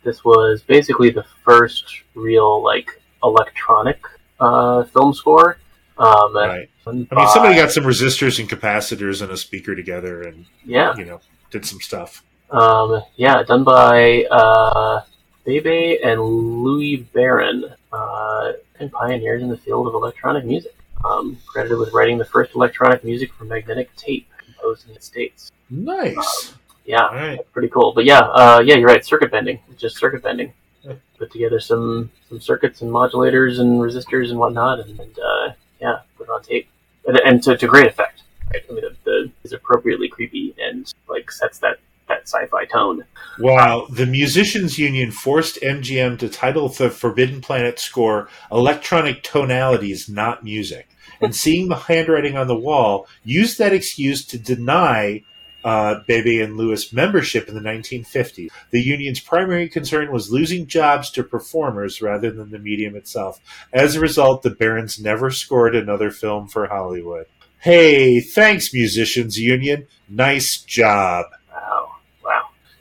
B: this was basically the first real like electronic uh, film score. Um,
A: Right. I mean, somebody got some resistors and capacitors and a speaker together, and
B: yeah,
A: you know, did some stuff.
B: um, yeah, done by uh, Bebe and Louis Barron, uh, and pioneers in the field of electronic music. Um, credited with writing the first electronic music for magnetic tape composed in the States.
A: Nice.
B: Yeah,
A: All right.
B: pretty cool. But yeah, uh, yeah, you're right. Circuit bending, It's just circuit bending.
A: Yeah.
B: Put together some some circuits and modulators and resistors and whatnot, and, and uh, yeah, put it on tape, and, and to, to great effect. Right? I mean, the, the is appropriately creepy and like sets that that sci-fi tone.
A: Wow, the Musicians Union forced MGM to title the Forbidden Planet score Electronic Tonalities, Not Music. And seeing the handwriting on the wall, used that excuse to deny uh, Bebe and Louis membership in the 1950s. The union's primary concern was losing jobs to performers rather than the medium itself. As a result, the Barrons never scored another film for Hollywood. Hey, thanks, Musicians Union. Nice job.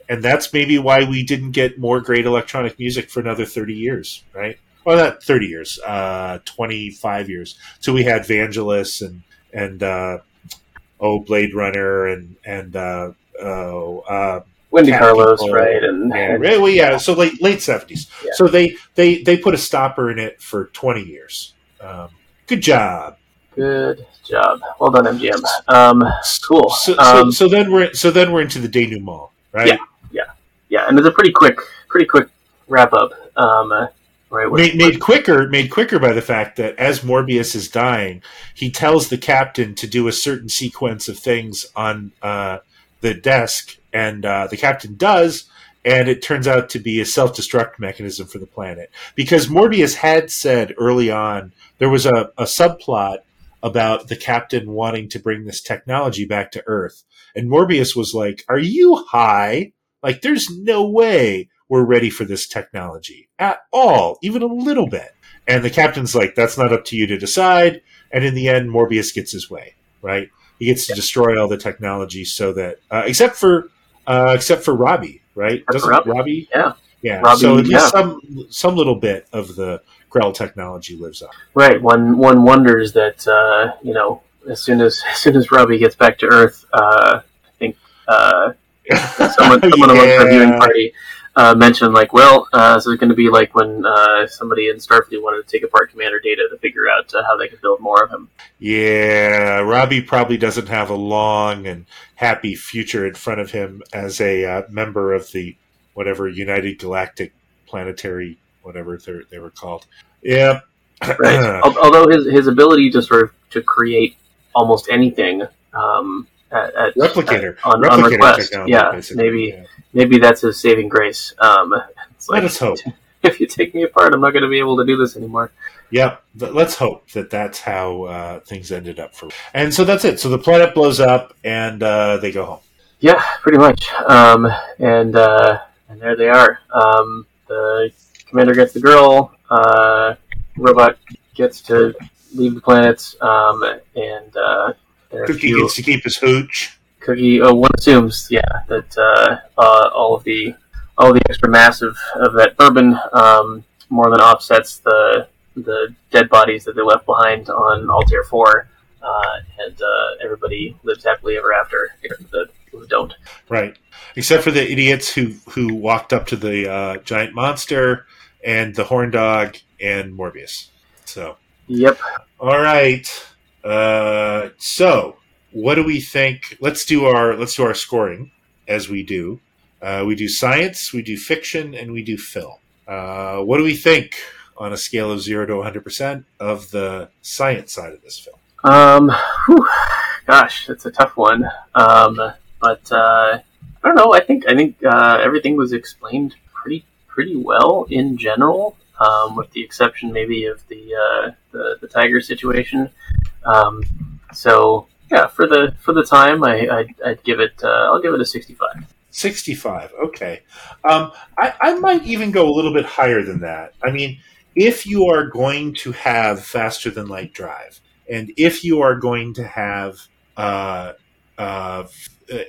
A: And that's maybe why we didn't get more great electronic music for another 30 years right well not 30 years uh 25 years so we had vangelis and and uh oh blade runner and and uh oh uh
B: Wendy
A: Cat
B: Carlos,
A: People.
B: right? And,
A: yeah,
B: and
A: right, well, yeah so late late 70s
B: Yeah.
A: so they they they put a stopper in it for 20 years um good job
B: good job. Well done, MGM. Um, cool.
A: so,
B: Um,
A: so, so then we're so then we're into the denouement right
B: Yeah. Yeah, and it's a pretty quick, pretty quick wrap up. Um, uh, right.
A: made, made quicker made quicker by the fact that as Morbius is dying, he tells the captain to do a certain sequence of things on uh, the desk, and uh, the captain does, and it turns out to be a self destruct mechanism for the planet because Morbius had said early on there was a, a subplot about the captain wanting to bring this technology back to Earth, and Morbius was like, "Are you high? Like, there's no way." we're ready for this technology at all, even a little bit. And the captain's like, that's not up to you to decide. And in the end, Morbius gets his way, right? He gets to destroy all the technology so that, uh, except for, uh, except for Robbie, right? Doesn't
B: Robbie,
A: Robbie?
B: yeah.
A: Yeah.
B: Robbie,
A: so at least
B: yeah.
A: some, some little bit of the Krell technology lives on.
B: Right. One one wonders that uh, you know as soon as as soon as Robbie gets back to Earth, uh, I think uh, someone someone amongst our viewing party uh, mentioned like, well, uh, this is going to be like when uh, somebody in Starfleet wanted to take apart Commander Data to figure out uh, how they could build more of him.
A: Yeah, Robbie probably doesn't have a long and happy future in front of him as a uh, member of the whatever United Galactic Planetary, whatever they're- were called. Yeah.
B: Right. Although his his ability to sort of to create almost anything um, at, at,
A: Replicator.
B: at- on, on
A: Replicator
B: request,
A: technology,
B: yeah,
A: basically.
B: maybe
A: Yeah.
B: maybe that's his saving grace. Um, it's
A: Let us hope.
B: if you take me apart, I'm not going to be able to do this anymore.
A: Yeah, Let's hope that that's how uh, things ended up for. And so that's it. So the planet blows up, and uh, they go home.
B: Yeah, pretty much. Um, and uh, and there they are. Um, the commander gets the girl. Uh, robot gets to leave the planet. Um, and there are a
A: Cookie
B: few-
A: gets to keep his hooch.
B: Cookie. Oh, one assumes, yeah, that uh, uh, all of the all the extra mass of, of that bourbon um, more than offsets the the dead bodies that they left behind on Altair Four, uh, and uh, everybody lives happily ever after, except for the who don't.
A: Right. Except for the idiots who who walked up to the uh, giant monster and the horn dog and Morbius. So,
B: Yep.
A: all right. Uh, so, what do we think? Let's do our let's do our scoring as we do. Uh, we do science, we do fiction, and we do film. Uh, what do we think on a scale of zero to one hundred percent of the science side of this film?
B: Um, whew, gosh, that's a tough one. Um, but uh, I don't know. I think I think uh, everything was explained pretty pretty well in general, um, with the exception maybe of the uh, the, the tiger situation. Um, so yeah, for the for the time, I I'd, I'd give it. Uh, I'll give it a sixty-five.
A: 65. Okay. Um, I, I might even go a little bit higher than that. I mean, if you are going to have faster than light drive, and if you are going to have uh, uh,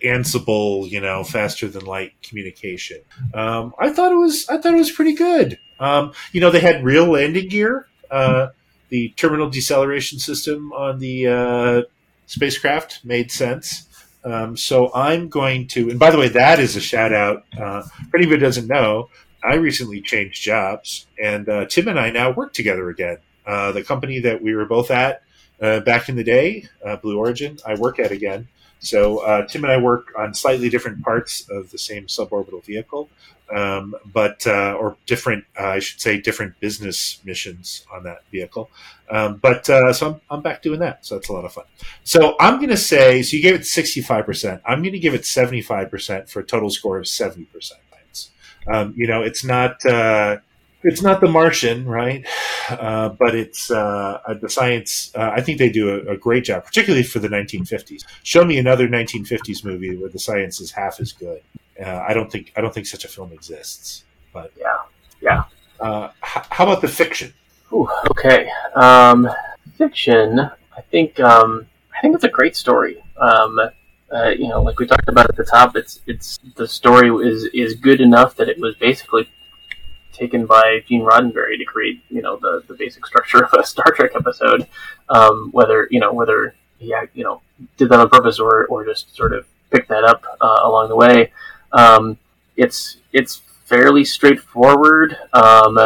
A: Ansible, you know, faster than light communication, um, I thought it was I thought it was pretty good. Um, you know, they had real landing gear, uh, the terminal deceleration system on the uh, spacecraft made sense. Um, so I'm going to, and by the way, that is a shout out. Uh, for anybody who doesn't know, I recently changed jobs, and uh, Tim and I now work together again. Uh, the company that we were both at uh, back in the day, uh, Blue Origin, I work at again. So uh, Tim and I work on slightly different parts of the same suborbital vehicle, um, but uh, or different, uh, I should say, different business missions on that vehicle. Um, but uh, so I'm, I'm back doing that, so that's a lot of fun. So I'm going to say, so you gave it 65 percent. I'm going to give it 75 percent for a total score of 70 percent. Um, you know, it's not uh, it's not The Martian, right? Uh, but it's uh, uh, the science. Uh, I think they do a, a, great job, particularly for the 1950s. Show me another 1950s movie where the science is half as good. Uh, I don't think I don't think such a film exists. But
B: yeah, yeah.
A: Uh, h- how about the fiction?
B: Ooh, okay, um, fiction. I think um, I think it's a great story. Um, uh, you know, like we talked about at the top, it's it's the story is is good enough that it was basically taken by Gene Roddenberry to create, you know, the, the basic structure of a Star Trek episode. Um, whether you know whether he you know did that on purpose or or just sort of picked that up uh, along the way. Um, it's it's fairly straightforward um,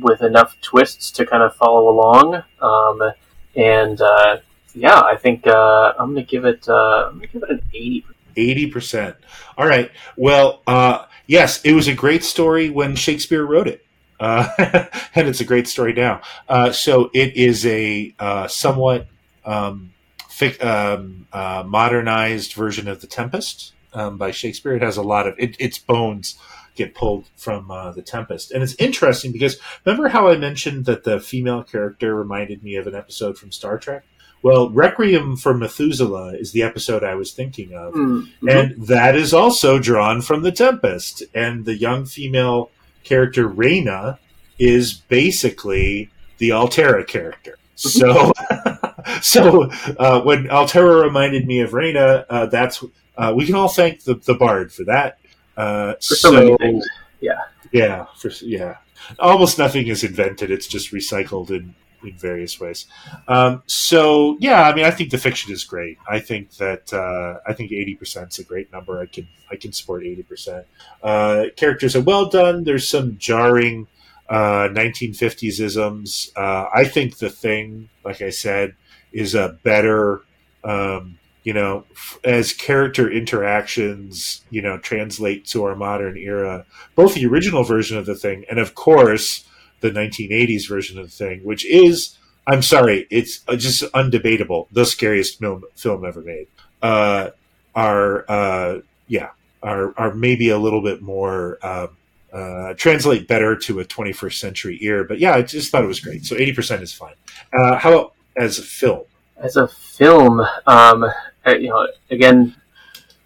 B: with enough twists to kind of follow along. Um, and uh, yeah, I think uh, I'm gonna give it uh, I'm gonna give it an eighty
A: 80%. All right. Well, uh, yes, it was a great story when Shakespeare wrote it. Uh, and it's a great story now. Uh, so it is a uh, somewhat um, fic- um, uh, modernized version of The Tempest um, by Shakespeare. It has a lot of it, its bones get pulled from uh, the Tempest. And it's interesting because remember how I mentioned that the female character reminded me of an episode from Star Trek? Well, Requiem for Methuselah is the episode I was thinking of. Mm-hmm. And that is also drawn from The Tempest. And the young female character, Rayna, is basically the Altaira character. So, so uh, when Altaira reminded me of Rayna, uh, that's uh, we can all thank the, the bard for that. Uh,
B: for so, so, many things, yeah,
A: yeah, for, yeah. Almost nothing is invented; it's just recycled in in various ways. Um, so yeah, I mean, I think the fiction is great. I think that uh, I think eighty percent is a great number. I can I can support eighty percent. Uh, characters are well done. There's some jarring uh, 1950s isms. Uh, I think the thing, like I said, is a better. Um, you know, as character interactions, you know, translate to our modern era, both the original version of the thing and, of course, the 1980s version of the thing, which is, I'm sorry, it's just undebatable, the scariest film, film ever made. Uh, are, uh, yeah, are, are maybe a little bit more, um, uh, translate better to a 21st century ear. But yeah, I just thought it was great. So 80% is fine. Uh, how about as a film?
B: As a film, um, uh, you know, again,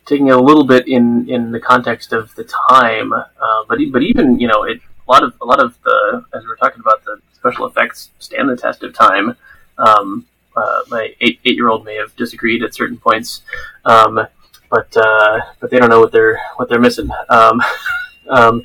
B: taking a little bit in, in the context of the time, uh, but but even you know, it, a lot of a lot of the as we are talking about the special effects stand the test of time. Um, uh, my eight eight year old may have disagreed at certain points, um, but uh, but they don't know what they're what they're missing. Um, um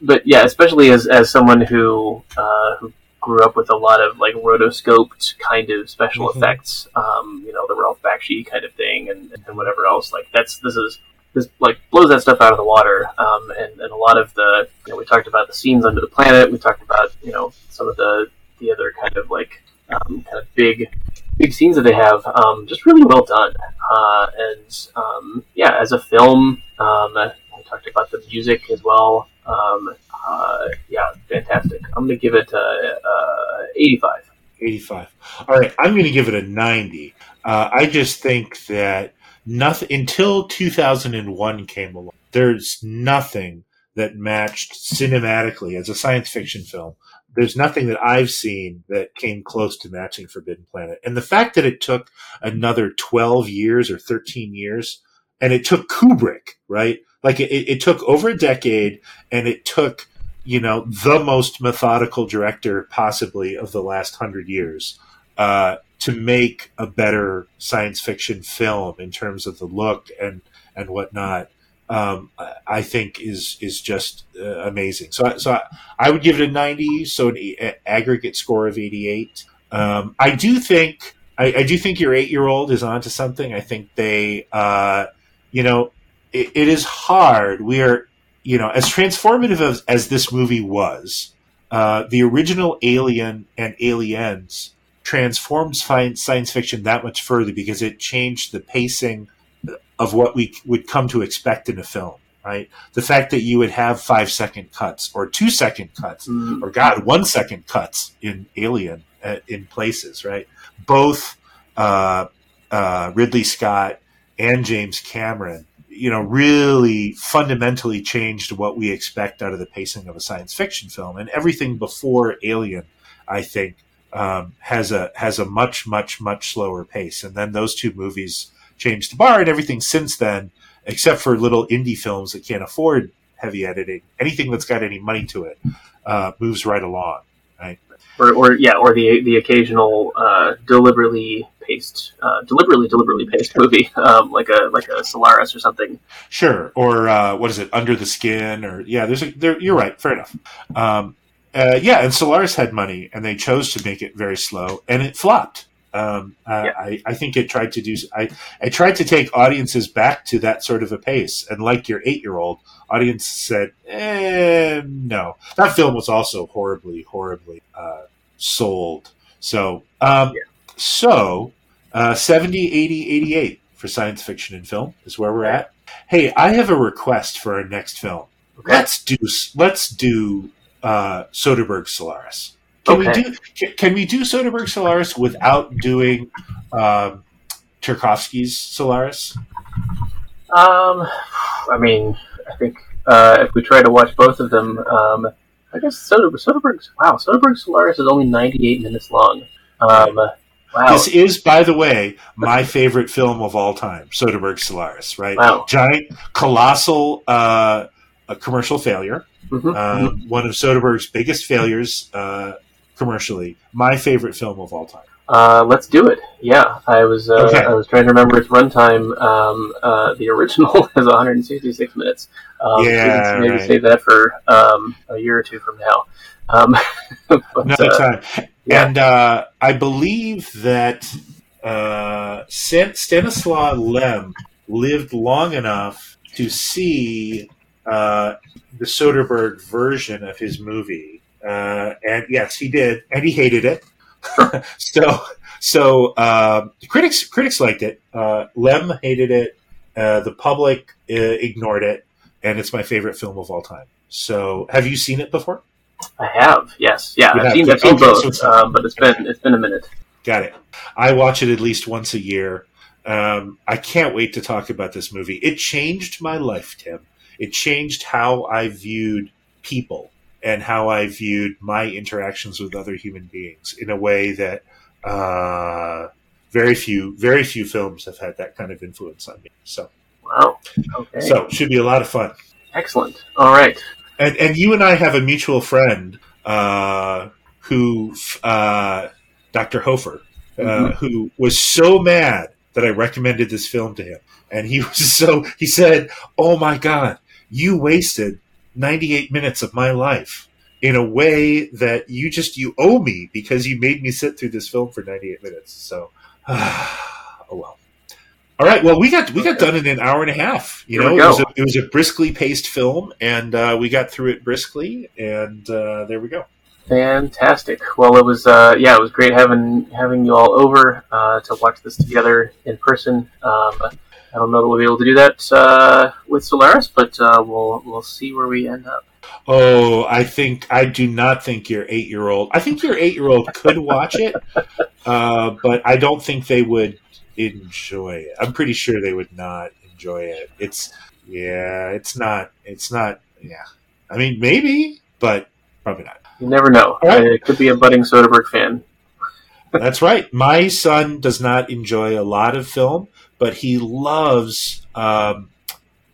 B: but yeah, especially as, as someone who uh, who grew up with a lot of like rotoscoped kind of special mm-hmm. effects, um, you know, the Ralph Bakshi kind of thing, and, and whatever else. Like that's this is this like blows that stuff out of the water. Um, and, and a lot of the you know we talked about the scenes under the planet. We talked about you know some of the the other kind of like um, kind of big big scenes that they have. Um, just really well done. Uh, and um, yeah, as a film, um, we talked about the music as well. Um, uh, yeah, fantastic. I'm gonna give it a, a 85.
A: 85. All right, I'm going to give it a 90. Uh, I just think that nothing until 2001 came along. There's nothing that matched cinematically as a science fiction film there's nothing that I've seen that came close to matching Forbidden Planet. And the fact that it took another 12 years or 13 years, and it took Kubrick, right? Like it, it took over a decade, and it took, you know, the most methodical director possibly of the last hundred years uh, to make a better science fiction film in terms of the look and and whatnot um, I think is is just uh, amazing. So, so I, I, would give it a ninety. So an aggregate score of eighty eight. Um, I do think I, I, do think your eight year old is onto something. I think they, uh, you know, it, it is hard. We are, you know, as transformative as, as this movie was, uh, the original Alien and Aliens transformed science fiction that much further because it changed the pacing of what we would come to expect in a film right? The fact that you would have five second cuts or two second cuts mm. or God, one second cuts in Alien uh, in places, right? Both uh, uh, Ridley Scott and James Cameron, you know, really fundamentally changed what we expect out of the pacing of a science fiction film. And everything before Alien, I think, um, has a has a much much much slower pace. And then those two movies changed the bar, and everything since then, except for little indie films that can't afford heavy editing, anything that's got any money to it, uh, moves right along, right?
B: Or, or yeah, or the the occasional uh, deliberately paced, uh, deliberately deliberately paced movie, um, like a like a Solaris or something.
A: Sure, or uh, what is it, Under the Skin, or yeah, there's a there. You're right, fair enough. Um, uh, yeah, and Solaris had money, and they chose to make it very slow, and it flopped. Um, yeah. I, I think it tried to do. I, I tried to take audiences back to that sort of a pace, and like your eight-year-old, audience said, eh, "No." That film was also horribly, horribly uh, sold. So, um, yeah. so uh, 70, 80, 88 for science fiction and film is where we're at. Hey, I have a request for our next film. Okay. Let's do let's do uh, Soderbergh Solaris. Can okay. we do can, we do Soderbergh Solaris without doing um, Tarkovsky's Solaris?
B: Um, I mean, I think uh, if we try to watch both of them, um, I guess Soderbergh, Soderbergh's wow, Soderbergh Solaris is only ninety eight minutes long. Um,
A: wow. This is, by the way, my favorite film of all time, Soderbergh Solaris. Right?
B: Wow.
A: Giant, colossal, uh, commercial failure. Mm-hmm. Um, mm-hmm. One of Soderbergh's biggest failures uh, commercially. My favorite film of all time.
B: Uh, let's do it. Yeah, I was uh, okay. I was trying to remember its runtime. Um, uh, the original is 166 minutes. Um,
A: yeah,
B: maybe
A: right.
B: save that for um, a year or two from now. Um,
A: but, Another uh, time. Yeah. And uh, I believe that uh, Stanislaw Lem lived long enough to see the Soderbergh version of his movie uh, and yes, he did, and he hated it. so, so uh, critics critics liked it. Uh, Lem hated it. Uh, the public uh, ignored it, and it's my favorite film of all time. So, have you seen it before?
B: I have. Yes. Yeah, I've seen, I've seen, both, so but it's been it's been a minute.
A: Got it. I watch it at least once a year. Um, I can't wait to talk about this movie. It changed my life, Tim. It changed how I viewed people and how I viewed my interactions with other human beings in a way that uh, very few very few films have had that kind of influence on me. So
B: wow, okay.
A: So should be a lot of fun.
B: Excellent. All right.
A: And and you and I have a mutual friend uh, who uh, Dr. Hofer, uh, mm-hmm. who was so mad that I recommended this film to him, and he was so he said, "Oh my god." You wasted 98 minutes of my life in a way that you just you owe me because you made me sit through this film for 98 minutes. So oh well. All right well we got we got done in an hour and a half you Here know? it was, a, it was, a, briskly paced film and uh, we got through it briskly and uh, there we go.
B: Fantastic. Well it was uh, yeah it was great having having you all over uh, to watch this together in person. Um, I don't know that we'll be able to do that uh, with Solaris, but uh, we'll we'll see where we end up.
A: Oh, I think I do not think your eight year old. I think your eight year old could watch it, uh, but I don't think they would enjoy it. I'm pretty sure they would not enjoy it. It's yeah, it's not. It's not. Yeah, I mean maybe, but probably not.
C: You never know.
A: Right.
C: It could be a budding Soderbergh fan.
A: That's right. My son does not enjoy a lot of film, but he loves um,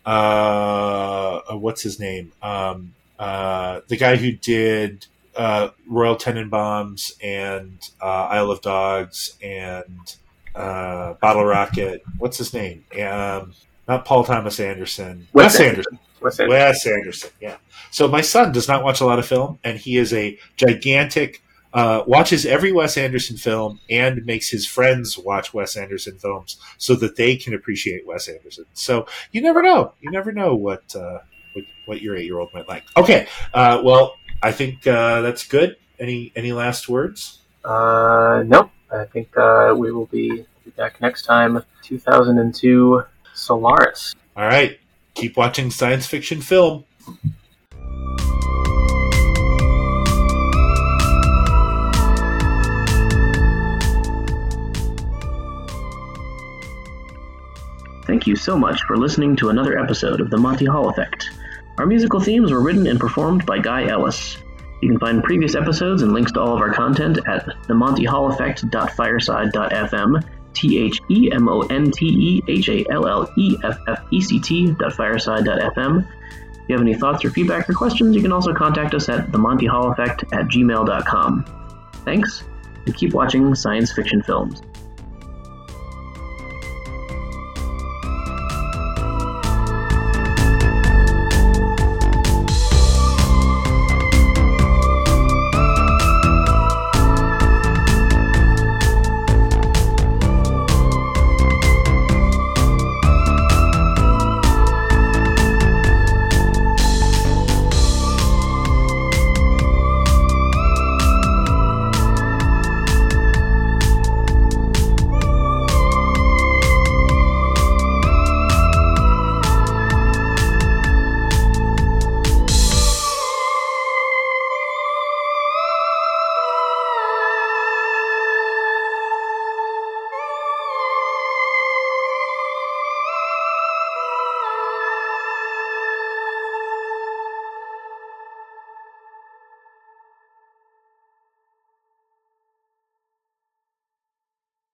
A: uh, what's his name? Um, uh, the guy who did uh, Royal Tenenbaums and uh, Isle of Dogs and uh, Bottle Rocket. What's his name? Um, not Paul Thomas Anderson.
C: Wes
A: Wes Anderson.
C: Wes Anderson.
A: Wes Anderson. Yeah. So my son does not watch a lot of film, and he is a gigantic. Uh, watches every Wes Anderson film and makes his friends watch Wes Anderson films so that they can appreciate Wes Anderson. So you never know. You never know what uh, what, what your eight year old might like. Okay. Uh, well, I think uh, that's good. Any any last words?
C: Uh, no, I think uh, we will be, be back next time. 2002 Solaris.
A: All right. Keep watching science fiction film.
B: Thank you so much for listening to another episode of The Monty Hall Effect. Our musical themes were written and performed by Guy Ellis. You can find previous episodes and links to all of our content at themontyhalleffect.fireside.fm, T H E M O N T E H A L L E F F E C T.fireside.fm. If you have any thoughts or feedback or questions, you can also contact us at themontyhalleffect at gmail.com. Thanks, and keep watching science fiction films.